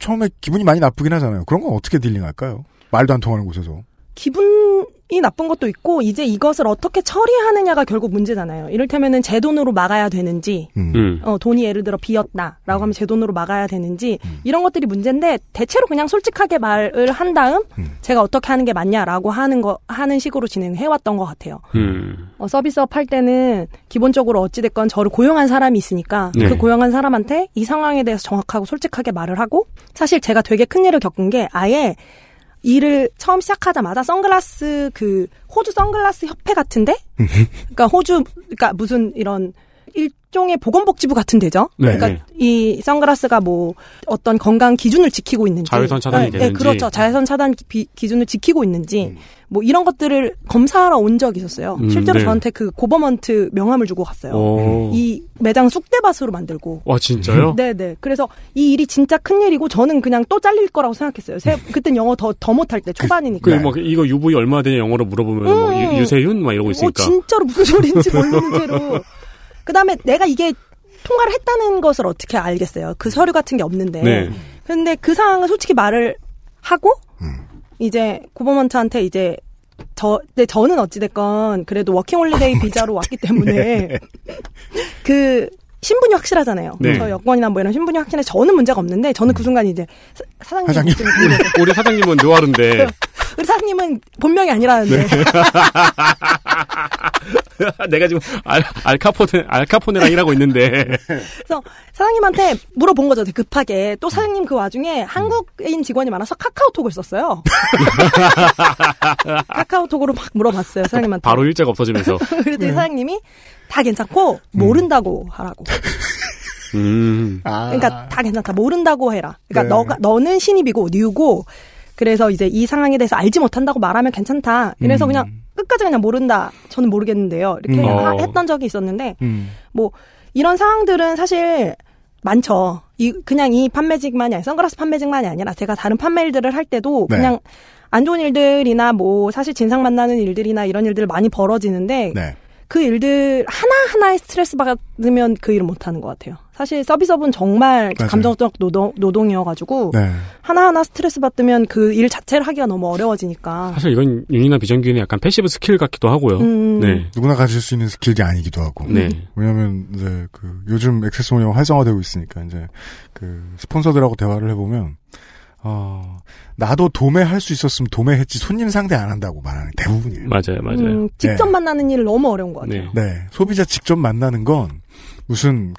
처음에 기분이 많이 나쁘긴 하잖아요. 그런 건 어떻게 딜링할까요? 말도 안 통하는 곳에서. 기분이 나쁜 것도 있고 이제 이것을 어떻게 처리하느냐가 결국 문제잖아요. 이를테면은 제 돈으로 막아야 되는지 음. 음. 어, 돈이 예를 들어 비었다라고 하면 제 돈으로 막아야 되는지 이런 것들이 문제인데 대체로 그냥 솔직하게 말을 한 다음 음. 제가 어떻게 하는 게 맞냐라고 하는 거 하는 식으로 진행해 왔던 것 같아요. 음. 어, 서비스업 할 때는 기본적으로 어찌 됐건 저를 고용한 사람이 있으니까 네. 그 고용한 사람한테 이 상황에 대해서 정확하고 솔직하게 말을 하고 사실 제가 되게 큰 일을 겪은 게 아예 일을 처음 시작하자마자 선글라스 그 호주 선글라스 협회 같은데? 그러니까 호주 그러니까 무슨 이런 일종의 보건복지부 같은 데죠. 네. 그러니까 이 선글라스가 뭐 어떤 건강 기준을 지키고 있는지 자외선 차단이 네, 네, 되는지. 그렇죠. 자외선 차단 기, 기준을 지키고 있는지 음. 뭐 이런 것들을 검사하러 온 적이 있었어요. 음, 실제로 네. 저한테 그 고버먼트 명함을 주고 갔어요. 오. 이 매장 쑥대밭으로 만들고. 와 진짜요? 네네. 그래서 이 일이 진짜 큰 일이고 저는 그냥 또 잘릴 거라고 생각했어요. 세, 그땐 영어 더, 더 못할 때 초반이니까. 그, 네. 뭐, 이거 UV 얼마 되냐 영어로 물어보면, 뭐, 음. 유, 유세윤? 막 이러고 어, 있으니까. 진짜로 무슨 소리인지 모르는 채로. 그 다음에 내가 이게 통과를 했다는 것을 어떻게 알겠어요. 그 서류 같은 게 없는데. 네. 근데 그 상황을 솔직히 말을 하고, 음. 이제 government한테 이제 저, 근데 저는 어찌됐건 그래도 워킹홀리데이 비자로 왔기 때문에 그 신분이 확실하잖아요. 네. 저 여권이나 뭐 이런 신분이 확실해 저는 문제가 없는데 저는 그 순간 이제 사- 사장님, 사장님. 우리 사장님은 느와르인데, 우리 사장님은 본명이 아니라는데 네. 내가 지금 알, 알카포네, 알카포네랑 일하고 있는데, 그래서 사장님한테 물어본 거죠. 급하게. 또 사장님 그 와중에 한국인 직원이 많아서 카카오톡을 썼어요. 카카오톡으로 막 물어봤어요. 사장님한테. 바로 일자가 없어지면서. 그랬더니 사장님이 다 괜찮고 모른다고 하라고. 음. 아. 그러니까 다 괜찮다. 모른다고 해라. 그러니까 네. 너가 너는 신입이고 뉴고 그래서 이제 이 상황에 대해서 알지 못한다고 말하면 괜찮다. 이래서 음. 그냥 끝까지 그냥 모른다. 저는 모르겠는데요. 이렇게 음. 하- 어. 했던 적이 있었는데 음. 뭐 이런 상황들은 사실 많죠. 이 그냥 이 판매직만이 아니 선글라스 판매직만이 아니라 제가 다른 판매일들을 할 때도 네. 그냥 안 좋은 일들이나 뭐 사실 진상 만나는 일들이나 이런 일들 많이 벌어지는데 네. 그 일들 하나하나에 스트레스 받으면 그 일을 못하는 것 같아요. 사실 서비스업은 정말 맞아요. 감정적 노동, 노동이어가지고 네. 하나하나 스트레스 받으면 그 일 자체를 하기가 너무 어려워지니까. 사실 이건 윤이나 비정규인의 약간 passive skill 같기도 하고요. 음. 네. 누구나 가질 수 있는 skill이 아니기도 하고. 네. 왜냐면 이제 그 요즘 액세스 운영 활성화되고 있으니까 이제 그 스폰서들하고 대화를 해보면 어 나도 도매할 수 있었으면 도매했지 손님 상대 안 한다고 말하는 게 대부분이에요. 맞아요, 맞아요. 음, 직접 네. 만나는 일 너무 어려운 것 같아요. 네. 네 소비자 직접 만나는 건 무슨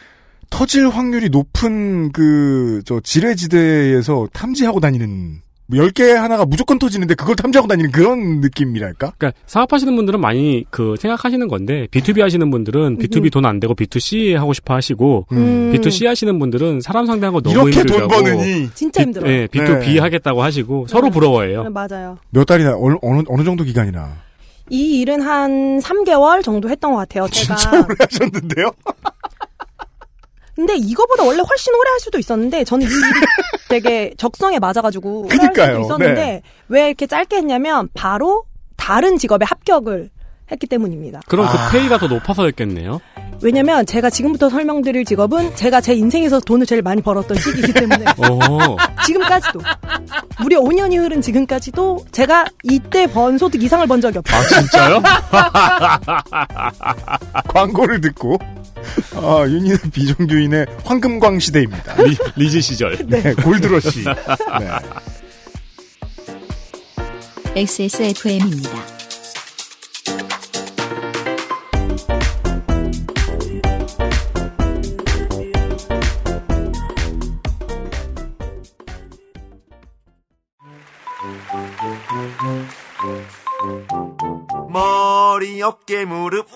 터질 확률이 높은 그 저 지뢰지대에서 탐지하고 다니는 뭐 10개 하나가 무조건 터지는데 그걸 탐지하고 다니는 그런 느낌이랄까? 그러니까 사업하시는 분들은 많이 그 생각하시는 건데 B2B 하시는 분들은 B2B 돈 안 되고 B2C 하고 싶어 하시고 음. B2C 하시는 분들은 사람 상대하는 거 너무 이렇게 힘들다고 돈 버느니 진짜 B, 힘들어요. 예, B2B 네. 하겠다고 하시고 서로 부러워해요. 네, 맞아요. 몇 달이나 어느, 어느, 어느 정도 기간이나 이 일은 한 3개월 정도 했던 것 같아요. 제가. 진짜 오래 하셨는데요? 근데 이거보다 원래 훨씬 오래 할 수도 있었는데 저는 이 일이 되게 적성에 맞아가지고 오래 할 그니까요. 수도 있었는데 네. 왜 이렇게 짧게 했냐면 바로 다른 직업에 합격을 했기 때문입니다. 그럼 아. 그 페이가 더 높아서였겠네요. 왜냐면 제가 지금부터 설명드릴 직업은 제가 제 인생에서 돈을 제일 많이 벌었던 시기이기 때문에 오. 지금까지도 무려 5년이 흐른 지금까지도 제가 이때 번 소득 이상을 번 적이 없어요. 아 진짜요? 광고를 듣고 아, 윤희는 비정규인의 황금광 시대입니다. 리, 리즈 시절. 네, 골드러시. 네. XSFM입니다. 머리, 어깨, 무릎.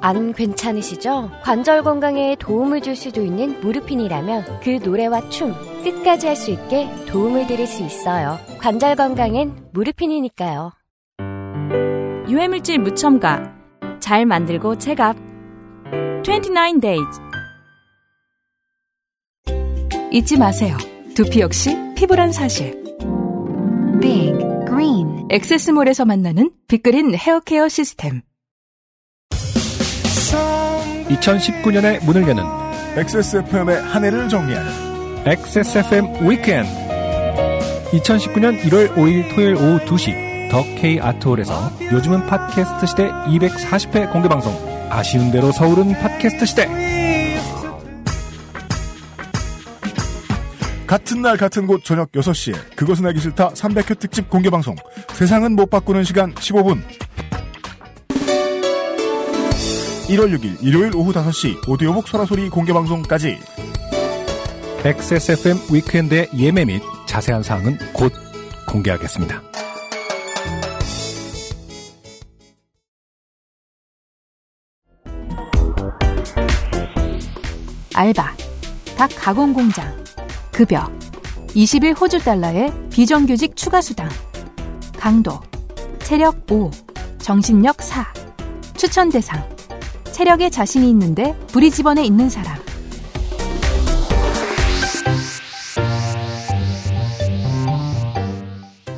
안 괜찮으시죠? 관절 건강에 도움을 줄 수도 있는 무르핀이라면 그 노래와 춤 끝까지 할 수 있게 도움을 드릴 수 있어요. 관절 건강엔 무르핀이니까요. 유해물질 무첨가. 잘 만들고 체갑. 29 days. 잊지 마세요. 두피 역시 피부란 사실. 엑세스몰에서 만나는 빅그린 헤어케어 시스템. 2019년에 문을 여는 XSFM의 한 해를 정리하는 XSFM 위켄드 2019년 1월 5일 토요일 오후 2시 더 K 아트홀에서 요즘은 팟캐스트 시대 240회 공개 방송. 아쉬운 대로 서울은 팟캐스트 시대 같은 날 같은 곳 저녁 6시에 그것은 알기 싫다 300회 특집 공개 방송. 세상은 못 바꾸는 시간 15분. 1월 6일 일요일 오후 5시 오디오북 설화소리 공개 방송까지. XSFM 위켄드의 예매 및 자세한 사항은 곧 공개하겠습니다. 알바, 닭 가공 공장, 급여, 20일 호주 달러의 비정규직 추가 수당, 강도, 체력 5, 정신력 4, 추천 대상, 체력에 자신이 있는데 브리즈번에 있는 사람.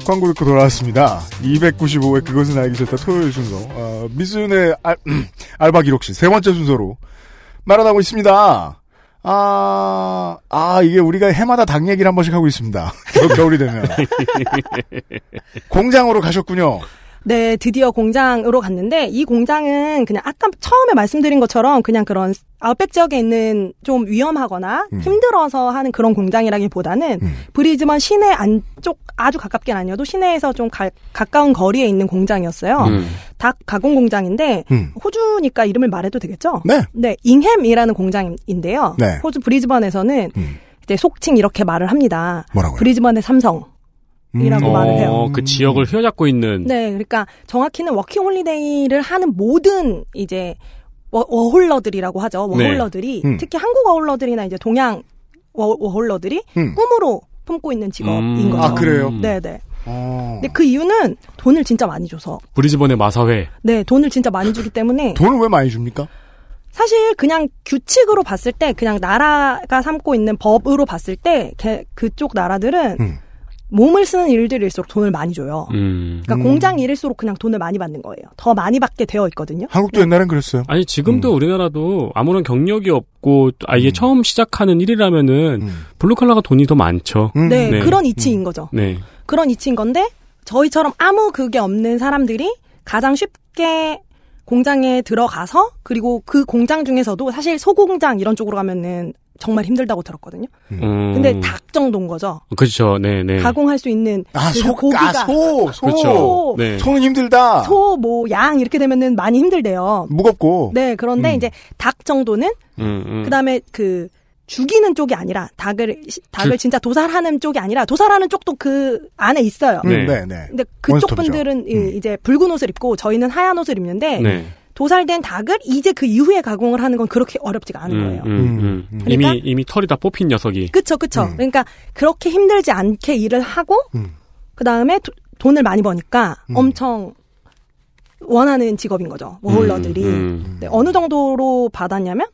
광고 듣고 돌아왔습니다. 295회 그것은 알기 싫다 토요일 순서. 어, 미스윤의 알, 알바 기록실 세 번째 순서로 말아나고 있습니다 아, 아, 이게 우리가 해마다 당 얘기를 한 번씩 하고 있습니다. 겨울, 겨울이 되면. 공장으로 가셨군요. 네, 드디어 공장으로 갔는데 이 공장은 그냥 아까 처음에 말씀드린 것처럼 그냥 그런 아웃백 지역에 있는 좀 위험하거나 음. 힘들어서 하는 그런 공장이라기보다는 음. 브리즈번 시내 안쪽 아주 가깝게는 아니어도 시내에서 좀 가, 가까운 거리에 있는 공장이었어요. 음. 닭 가공 공장인데 음. 호주니까 이름을 말해도 되겠죠? 네. 네, 잉햄이라는 공장인데요. 네. 호주 브리즈번에서는 음. 이제 속칭 이렇게 말을 합니다. 뭐라고요? 브리즈번의 삼성. 이라고 음. 말을 해요. 어, 그 지역을 휘어잡고 있는 네, 그러니까 정확히는 워킹 홀리데이를 하는 모든 이제 워, 워홀러들이라고 하죠. 워홀러들이 음. 특히 한국 워홀러들이나 이제 동양 워, 워홀러들이 음. 꿈으로 품고 있는 직업인 음. 거죠. 아, 그래요? 네, 네. 어. 근데 그 이유는 돈을 진짜 많이 줘서. 브리즈번의 마사회. 네, 돈을 진짜 많이 주기 때문에 돈을 왜 많이 줍니까? 사실 그냥 규칙으로 봤을 때 그냥 나라가 삼고 있는 법으로 봤을 때 개- 그쪽 나라들은 음. 몸을 쓰는 일들일수록 돈을 많이 줘요. 음. 그러니까 음. 공장 일일수록 그냥 돈을 많이 받는 거예요. 더 많이 받게 되어 있거든요. 한국도 옛날엔 그랬어요. 아니 지금도 음. 우리나라도 아무런 경력이 없고 아예 음. 처음 시작하는 일이라면은 음. 블루칼라가 돈이 더 많죠. 음. 네, 네. 그런 이치인 거죠. 네. 그런 이치인 건데 저희처럼 아무 그게 없는 사람들이 가장 쉽게 공장에 들어가서 그리고 그 공장 중에서도 사실 소공장 이런 쪽으로 가면은 정말 힘들다고 들었거든요. 음. 근데 닭 정도인 거죠. 그렇죠. 네, 네. 가공할 수 있는 아, 그 소, 고기가 아, 소, 소. 그렇죠. 소. 네. 소는 힘들다. 소, 뭐, 양 이렇게 되면은 많이 힘들대요. 무겁고. 네, 그런데 음. 이제 닭 정도는 음, 음. 그다음에 그 죽이는 쪽이 아니라 닭을 시- 닭을 그- 진짜 도살하는 쪽이 아니라 도살하는 쪽도 그 안에 있어요. 음, 네. 네, 네. 근데 그쪽 원스톱이죠. 분들은 이- 음. 이제 붉은 옷을 입고 저희는 하얀 옷을 입는데 네. 도살된 닭을 이제 그 이후에 가공을 하는 건 그렇게 어렵지가 않은 거예요. 음, 음, 음. 음. 이미 그러니까- 이미 털이 다 뽑힌 녀석이. 그쵸, 그쵸. 음. 그러니까 그렇게 힘들지 않게 일을 하고 음. 그 다음에 돈을 많이 버니까 음. 엄청 원하는 직업인 거죠. 워홀러들이. 음, 음. 네, 어느 정도로 받았냐면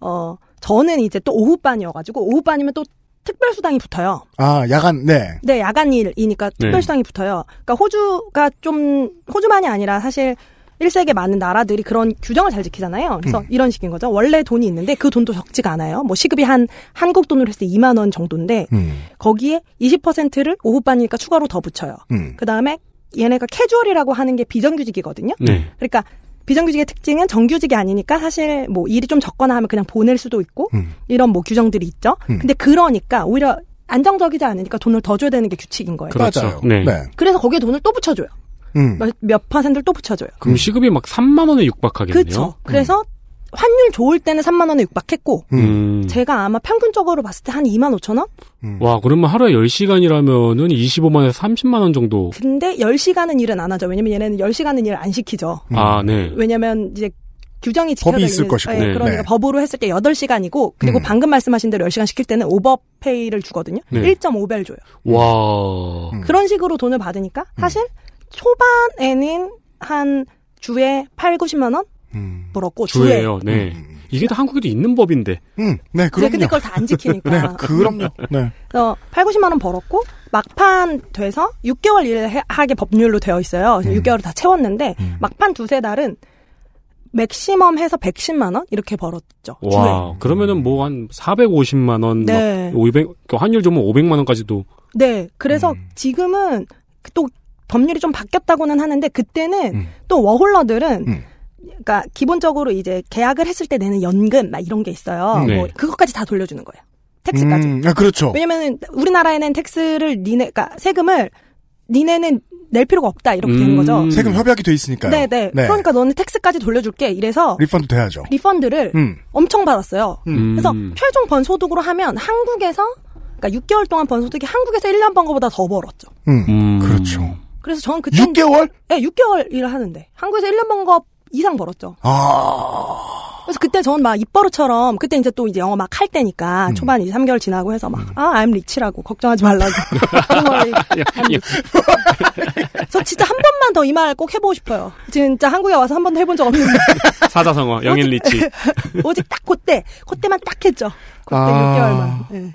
어 저는 이제 또 오후반이어가지고 오후반이면 또 특별수당이 붙어요. 아, 야간, 네. 네, 야간 일이니까 네. 특별수당이 붙어요. 그러니까 호주가 좀 호주만이 아니라 사실 1세계 많은 나라들이 그런 규정을 잘 지키잖아요. 그래서 음. 이런 식인 거죠. 원래 돈이 있는데 그 돈도 적지가 않아요. 뭐 시급이 한 한국 돈으로 했을 때 2만 원 정도인데 음, 거기에 20%를 오후반이니까 추가로 더 붙여요. 음. 그다음에 얘네가 캐주얼이라고 하는 게 비정규직이거든요. 네. 그러니까 비정규직의 특징은 정규직이 아니니까 사실 뭐 일이 좀 적거나 하면 그냥 보낼 수도 있고 음. 이런 뭐 규정들이 있죠. 음. 근데 그러니까 오히려 안정적이지 않으니까 돈을 더 줘야 되는 게 규칙인 거예요. 그렇죠. 맞아요. 네. 그래서 거기에 돈을 또 붙여줘요. 음. 몇, 몇 퍼센트를 또 붙여줘요. 그럼 시급이 막 3만 원에 육박하겠네요. 그렇죠. 그래서 환율 좋을 때는 3만 원에 육박했고 음. 제가 아마 평균적으로 봤을 때 한 2만 5천 원? 음. 와, 그러면 하루에 10시간이라면은 25만에서 30만 원 정도. 근데 10시간은 일은 안 하죠. 왜냐면 얘네는 10시간은 일을 안 시키죠. 음. 아, 네. 왜냐면 이제 규정이 법이 지켜져 있을 있는 것이고. 예, 네. 그러니까 네. 법으로 했을 때 8시간이고 그리고 음. 방금 말씀하신 대로 10시간 시킬 때는 오버페이를 주거든요. 네. 1.5배를 줘요. 와. 음. 그런 식으로 돈을 받으니까 사실 초반에는 한 주에 8, 90만 원 음. 벌었고 주에 주예요. 네. 음. 이게 다 한국에도 있는 법인데. 음. 네, 그럼요. 근데 그걸 다 안 지키니까. 네, 그럼요. 네. 그래서 8, 90만 원 벌었고 막판 돼서 6개월 일을 해- 하게 법률로 되어 있어요. 음. 6개월을 다 채웠는데 음. 막판 두세 달은 맥시멈 해서 110만 원 이렇게 벌었죠. 주에. 와. 그러면은 뭐 한 450만 원, 네. 막 500, 그 환율 좋으면 500만 원까지도. 네. 그래서 음. 지금은 또 법률이 좀 바뀌었다고는 하는데 그때는 음. 또 워홀러들은 음. 그러니까 기본적으로 이제 계약을 했을 때 내는 연금 막 이런 게 있어요. 네. 뭐 그것까지 다 돌려주는 거예요. tax까지. 음, 아, 그렇죠. 왜냐면은 우리나라에는 tax를 니네, 그러니까 세금을 니네는 낼 필요가 없다 이렇게 되는 음. 거죠. 세금 협약이 돼 있으니까요. 네네. 그러니까 너는 tax까지 돌려줄게. 이래서 refund 돼야죠. refund를 음. 엄청 받았어요. 음. 그래서 최종 번 소득으로 하면 한국에서 그러니까 6개월 동안 번 소득이 한국에서 1년 번 거보다 더 벌었죠. 음. 음. 그렇죠. 그래서 저는 그때 6개월? 네, 6개월 일을 하는데 한국에서 1년 번 거 이상 벌었죠. 아. 그래서 그때 저는 막 입버릇처럼 그때 이제 또 이제 영어 막 할 때니까 음. 초반 2, 3개월 지나고 해서 막 아, I'm rich라고 걱정하지 말라고. 저 진짜 한 번만 더 이 말 꼭 해보고 싶어요. 진짜 한국에 와서 한 번도 해본 적 없는데 사자성어, 영일 리치. 오직 딱 그때 그때만 딱 했죠. 그때 아. 6개월만. 네.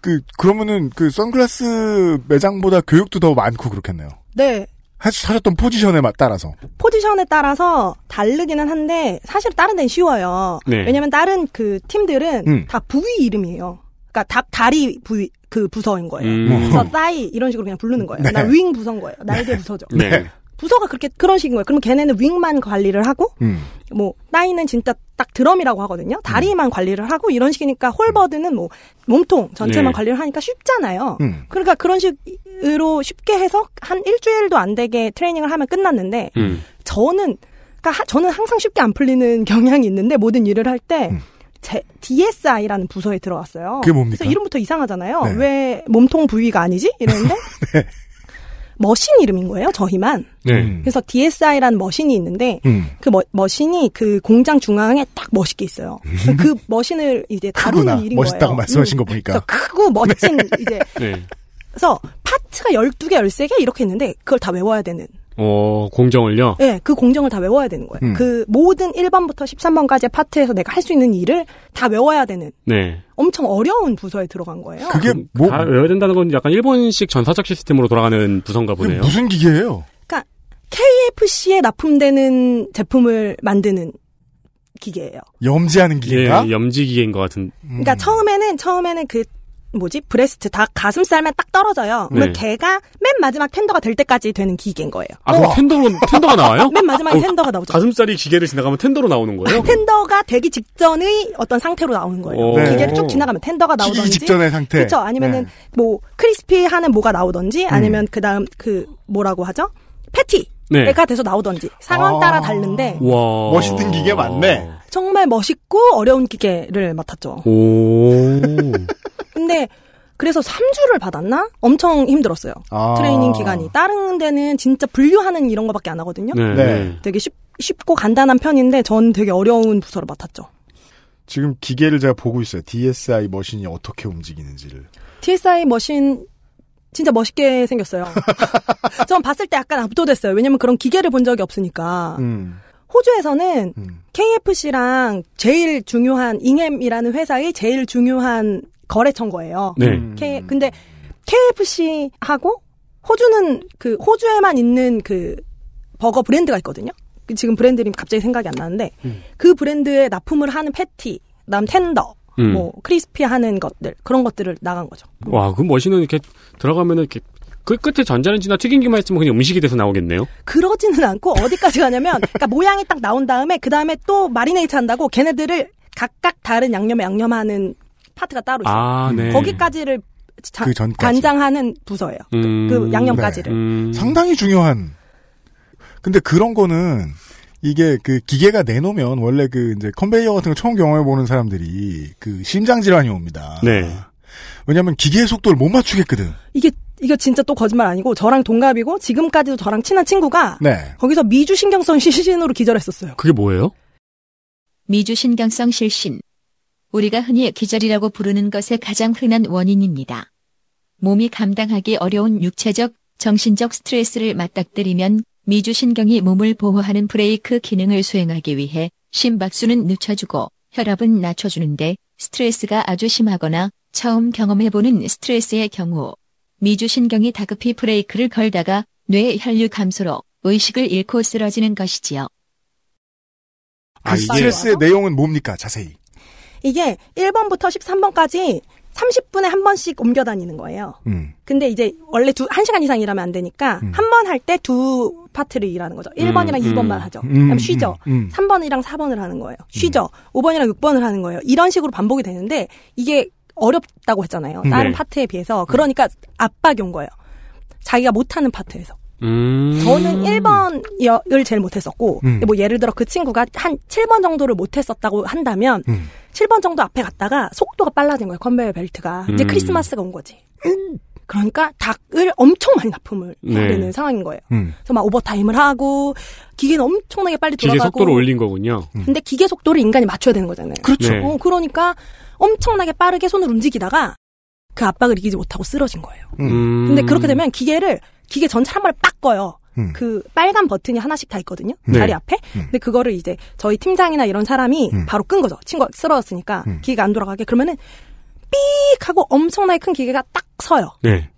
그, 그러면은 그 선글라스 매장보다 교육도 더 많고 그렇겠네요. 네. 하- 하셨던 포지션에 맞- 따라서. 포지션에 따라서 다르기는 한데 사실 다른 데는 쉬워요. 네. 왜냐면 다른 그 팀들은 음. 다 부위 이름이에요. 그러니까 다 다리 부위 그 부서인 거예요. 음. 그래서 사이 이런 식으로 그냥 부르는 거예요. 네. 나윙 부서인 거예요. 날개 부서죠. 네. 부서가 그렇게 그런 식인 거예요. 그럼 걔네는 윙만 관리를 하고 음. 뭐 따이는 진짜 딱 드럼이라고 하거든요. 다리만 관리를 하고 이런 식이니까 홀버드는 뭐 몸통 전체만 네. 관리를 하니까 쉽잖아요. 음. 그러니까 그런 식으로 쉽게 해서 한 일주일도 안 되게 트레이닝을 하면 끝났는데 음. 저는 그러니까 하- 저는 항상 쉽게 안 풀리는 경향이 있는데 모든 일을 할때 음. 제 DSI라는 부서에 들어갔어요. 그게 뭡니까? 그래서 이름부터 이상하잖아요. 네. 왜 몸통 부위가 아니지? 이랬는데 머신 이름인 거예요. 저희만. 네. 음. 그래서 DSI라는 머신이 있는데 음. 그 머, 머신이 그 공장 중앙에 딱 멋있게 있어요. 그 머신을 이제 다루는 크구나. 일인 멋있다고 거예요. 말씀하신 음. 거 보니까. 크고 멋진 이제 네. 그래서 파트가 12개, 13개 이렇게 있는데 그걸 다 외워야 되는 어, 공정을요? 네, 그 공정을 다 외워야 되는 거예요. 음. 그 모든 1번부터 13번까지의 파트에서 내가 할 수 있는 일을 다 외워야 되는 네. 엄청 어려운 부서에 들어간 거예요. 그게 뭐? 다 외워야 된다는 건 약간 일본식 전사적 시스템으로 돌아가는 부서인가 보네요. 무슨 기계예요? 그러니까 KFC에 납품되는 제품을 만드는 기계예요. 염지하는 기계인가? 예, 염지 기계인 것 같은. 그러니까 처음에는 처음에는 그 뭐지 breast 닭 가슴살만 딱 떨어져요. 그러면 네. 걔가 맨 마지막 tender가 될 때까지 되는 기계인 거예요. 아, 그럼 tender로, tender가 나와요? 맨 마지막에 어, tender가 나오죠. 가슴살이 기계를 지나가면 tender로 나오는 거예요? tender가 되기 직전의 어떤 상태로 나오는 거예요. 오. 기계를 쭉 지나가면 tender가 나오던지. 직전의 상태. 그렇죠. 아니면은 네. 뭐 crispy하는 뭐가 나오던지 음. 아니면 그다음 그 뭐라고 하죠? 패티가 네. 돼서 나오던지 상황 아. 따라 다른데 와. 멋있는 기계 맞네. 정말 멋있고 어려운 기계를 맡았죠. 오. 근데 그래서 3주를 받았나? 엄청 힘들었어요. 아. 트레이닝 기간이. 다른 데는 진짜 분류하는 이런 거밖에 안 하거든요. 네. 네. 되게 쉽, 쉽고 간단한 편인데 전 되게 어려운 부서를 맡았죠. 지금 기계를 제가 보고 있어요. DSI 머신이 어떻게 움직이는지를. TSI 머신 진짜 멋있게 생겼어요. 전 봤을 때 약간 압도됐어요. 왜냐면 그런 기계를 본 적이 없으니까. 음. 호주에서는 KFC랑 제일 중요한 잉햄이라는 회사의 제일 중요한 거래처인 거예요. 네. K, 근데 KFC하고 호주는 그 호주에만 있는 그 버거 브랜드가 있거든요. 그 지금 브랜드 이름 갑자기 생각이 안 나는데 음. 그 브랜드에 납품을 하는 패티, 그다음 텐더, 음. 뭐 크리스피 하는 것들 그런 것들을 나간 거죠. 와, 그 머신은 이렇게 들어가면은 이렇게 그 끝에 전자레인지나 튀김기만 했으면 그냥 음식이 돼서 나오겠네요. 그러지는 않고 어디까지 가냐면 그러니까 모양이 딱 나온 다음에 그 다음에 또 마리네이트 한다고 걔네들을 각각 다른 양념에 양념하는 파트가 따로 있어요. 아, 네. 거기까지를 자- 그 전까지. 관장하는 부서예요. 음. 그 양념까지를. 음. 상당히 중요한. 근데 그런 거는 이게 그 기계가 내놓으면 원래 그 이제 컨베이어 같은 거 처음 경험해 보는 사람들이 그 심장 질환이 옵니다. 네. 왜냐하면 기계의 속도를 못 맞추겠거든. 이게 이거 진짜 또 거짓말 아니고 저랑 동갑이고 지금까지도 저랑 친한 친구가 네. 거기서 미주 신경성 시신으로 기절했었어요. 그게 뭐예요? 미주 신경성 실신. 우리가 흔히 기절이라고 부르는 것의 가장 흔한 원인입니다. 몸이 감당하기 어려운 육체적, 정신적 스트레스를 맞닥뜨리면 미주신경이 몸을 보호하는 브레이크 기능을 수행하기 위해 심박수는 늦춰주고 혈압은 낮춰주는데 스트레스가 아주 심하거나 처음 경험해보는 스트레스의 경우 미주신경이 다급히 브레이크를 걸다가 뇌 혈류 감소로 의식을 잃고 쓰러지는 것이지요. 그 스트레스의 내용은 뭡니까? 자세히. 이게 1번부터 13번까지 30분에 한 번씩 옮겨 다니는 거예요. 음. 근데 이제 원래 두, 1시간 이상 일하면 안 되니까 한번 할 때 두 파트를 일하는 거죠. 1번이랑 음, 2번만 음. 하죠. 음, 그다음 쉬죠. 음, 음. 3번이랑 4번을 하는 거예요. 쉬죠. 5번이랑 6번을 하는 거예요. 이런 식으로 반복이 되는데 이게 어렵다고 했잖아요. 다른 네. 파트에 비해서. 그러니까 압박이 온 거예요. 자기가 못하는 파트에서. 음. 저는 1번을 제일 못했었고, 음. 뭐 예를 들어 그 친구가 한 7번 정도를 못했었다고 한다면, 음. 7번 정도 앞에 갔다가 속도가 빨라진 거예요, 컨베이어 벨트가. 이제 음. 크리스마스가 온 거지. 그러니까 닭을 엄청 많이 납품을 해야 네. 되는 상황인 거예요. 음. 그래서 막 오버타임을 하고, 기계는 엄청나게 빨리 기계 돌아가고. 속도를 올린 거군요. 근데 기계 속도를 인간이 맞춰야 되는 거잖아요. 그렇죠. 네. 어, 그러니까 엄청나게 빠르게 손을 움직이다가 그 압박을 이기지 못하고 쓰러진 거예요. 음. 근데 그렇게 되면 기계를 기계 전체 한 번에 빡 꺼요. 음. 그 빨간 버튼이 하나씩 다 있거든요. 네. 다리 앞에. 근데 그거를 이제 저희 팀장이나 이런 사람이 음. 바로 끈 거죠. 친구가 쓰러졌으니까 기계가 안 돌아가게 그러면은 삑 하고 엄청나게 큰 기계가 딱 서요. 네.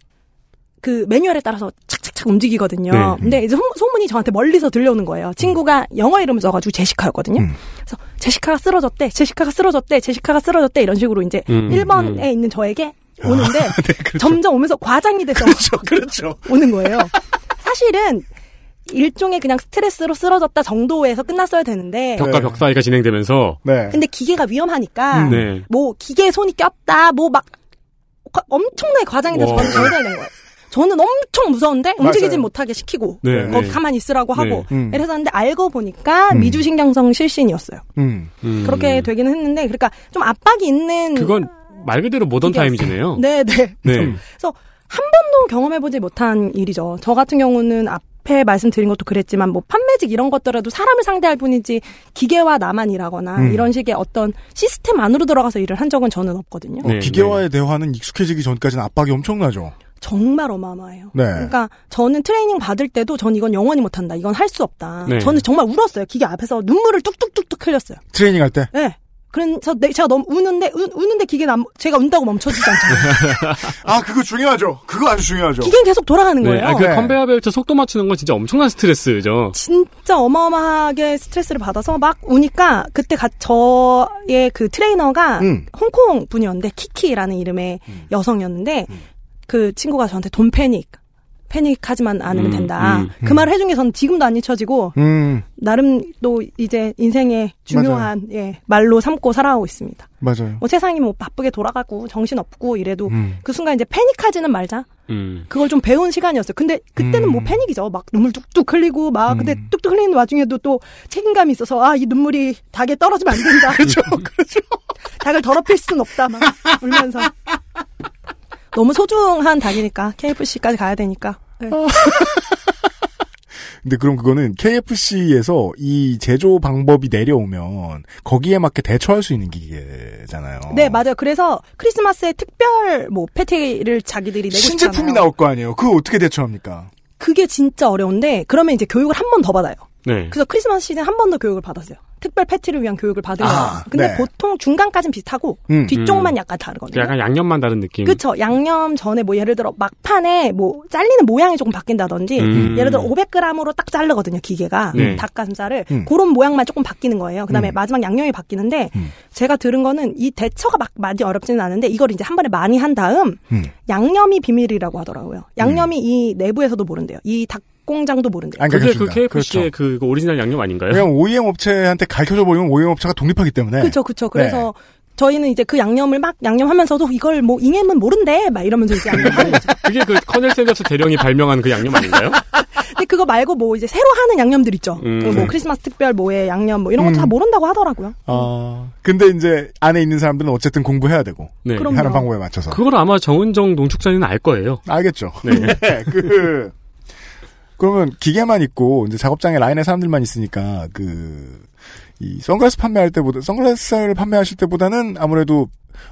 그 매뉴얼에 따라서 착 착착 움직이거든요. 네. 근데 이제 소- 소문이 저한테 멀리서 들려오는 거예요. 친구가 영어 이름을 써가지고 제시카였거든요. 그래서 제시카가 쓰러졌대, 제시카가 쓰러졌대, 제시카가 쓰러졌대 이런 식으로 이제 음, 1번에 음. 있는 저에게 오는데 그렇죠. 점점 오면서 과장이 돼서 그렇죠. 오는 거예요. 사실은 일종의 그냥 스트레스로 쓰러졌다 정도에서 끝났어야 되는데 벽과 벽 사이가 진행되면서 네. 근데 기계가 위험하니까 음, 네. 뭐 기계에 손이 꼈다 뭐 막 엄청나게 과장이 돼서 와. 저는 저해야 되는 거예요. 저는 엄청 무서운데 움직이지. 못하게 시키고 네, 거기 네. 가만히 있으라고 하고 네. 음. 이래서 하는데 알고 보니까 음. 미주신경성 실신이었어요. 음. 음. 그렇게 되기는 했는데 그러니까 좀 압박이 있는 그건 말 그대로 모던. 타임즈네요. 네, 네. 네. 그래서 한 번도 경험해보지 못한 일이죠. 저 같은 경우는 앞에 말씀드린 것도 그랬지만 뭐 판매직 이런 것들라도 사람을 상대할 뿐이지 기계와 나만 일하거나 음. 이런 식의 어떤 시스템 안으로 들어가서 일을 한 적은 저는 없거든요. 어, 기계와의 대화는 익숙해지기 전까지는 압박이 엄청나죠. 정말 어마어마해요. 네. 그러니까 저는 트레이닝 받을 때도 전 이건 영원히 못한다. 이건 할 수 없다. 네. 저는 정말 울었어요. 기계 앞에서 눈물을 뚝뚝뚝뚝 흘렸어요. 트레이닝 할 때? 네. 그래서 내- 제가 너무 우는데 우, 우는데 기계는 안, 제가 운다고 멈춰지지 않잖아요. 아, 그거 중요하죠. 그거 아주 중요하죠. 기계는 계속 돌아가는 거예요. 아, 그 컨베이어 벨트 속도 맞추는 건 진짜 엄청난 스트레스죠. 진짜 어마어마하게 스트레스를 받아서 막 우니까 그때 가, 저의 그 트레이너가 음. 홍콩 분이었는데 키키라는 이름의 여성이었는데 그 친구가 저한테 don't panic 패닉하지만 않으면 음, 된다. 음, 그 음. 말을 해준 게 저는 지금도 안 잊혀지고 음, 나름 또 이제 인생의 중요한 예, 말로 삼고 살아가고 있습니다. 맞아요. 뭐 세상이 뭐 바쁘게 돌아가고 정신 없고 이래도 음. 그 순간 이제 패닉하지는 말자. 음. 그걸 좀 배운 시간이었어요. 근데 그때는 음. 뭐 패닉이죠. 막 눈물 뚝뚝 흘리고 막 근데 뚝뚝 흘리는 와중에도 또 책임감이 있어서 아 이 눈물이 닭에 떨어지면 안 된다. 그렇죠, 그렇죠. 닭을 더럽힐 수는 없다. 막 울면서 너무 소중한 닭이니까 KFC까지 가야 되니까. 네. 근데 그럼 그거는 KFC에서 이 제조 방법이 내려오면 거기에 맞게 대처할 수 있는 기계잖아요. 네 맞아요. 그래서 크리스마스에 특별 뭐 패티를 자기들이 내고 신제품이 싶잖아요. 나올 거 아니에요. 그거 어떻게 대처합니까? 그게 진짜 어려운데 그러면 이제 교육을 한 번 더 받아요. 네. 그래서 크리스마스 시즌 한 번 더 교육을 받았어요. 특별 패티를 위한 교육을 받은 아, 거예요. 근데 네. 보통 중간까지는 비슷하고 음. 뒤쪽만 음. 약간 다르거든요. 약간 양념만 다른 느낌. 그쵸. 양념 전에 뭐 예를 들어 막판에 뭐 잘리는 모양이 조금 바뀐다든지 음. 예를 들어 500g으로 딱 자르거든요. 기계가 네. 닭가슴살을 음. 그런 모양만 조금 바뀌는 거예요. 그다음에 음. 마지막 양념이 바뀌는데 제가 들은 거는 이 대처가 막 많이 어렵지는 않은데 이걸 이제 한 번에 많이 한 다음 음. 양념이 비밀이라고 하더라고요. 양념이 이 내부에서도 모른대요. 이 닭 공장도 모른대요. 그게 그 KFC의 그 오리지널 양념 아닌가요? 왜냐면 OEM 업체한테 가르쳐줘 버리면 OEM 업체가 독립하기 때문에. 그렇죠, 그렇죠. 네. 그래서 저희는 이제 그 양념을 막 양념하면서도 이걸 뭐 잉엠은 모른대 막 이러면서 이제 양념하는 거죠. 그게 그 커넬 샌더스 대령이 발명한 그 양념 아닌가요? 근데 그거 말고 뭐 이제 새로 하는 양념들 있죠. 음. 그 뭐 크리스마스 특별 뭐의 양념 뭐 이런 거다 음. 모른다고 하더라고요. 아, 근데 이제 안에 있는 사람들은 어쨌든 공부해야 되고. 네. 그럼요. 하는 방법에 맞춰서. 그걸 아마 정은정 농축산인은 알 거예요. 알겠죠. 네. 그, 그러면 기계만 있고, 이제 작업장에 라인에 사람들만 있으니까, 그, 이 선글라스 판매할 때보다, 선글라스를 판매하실 때보다는 아무래도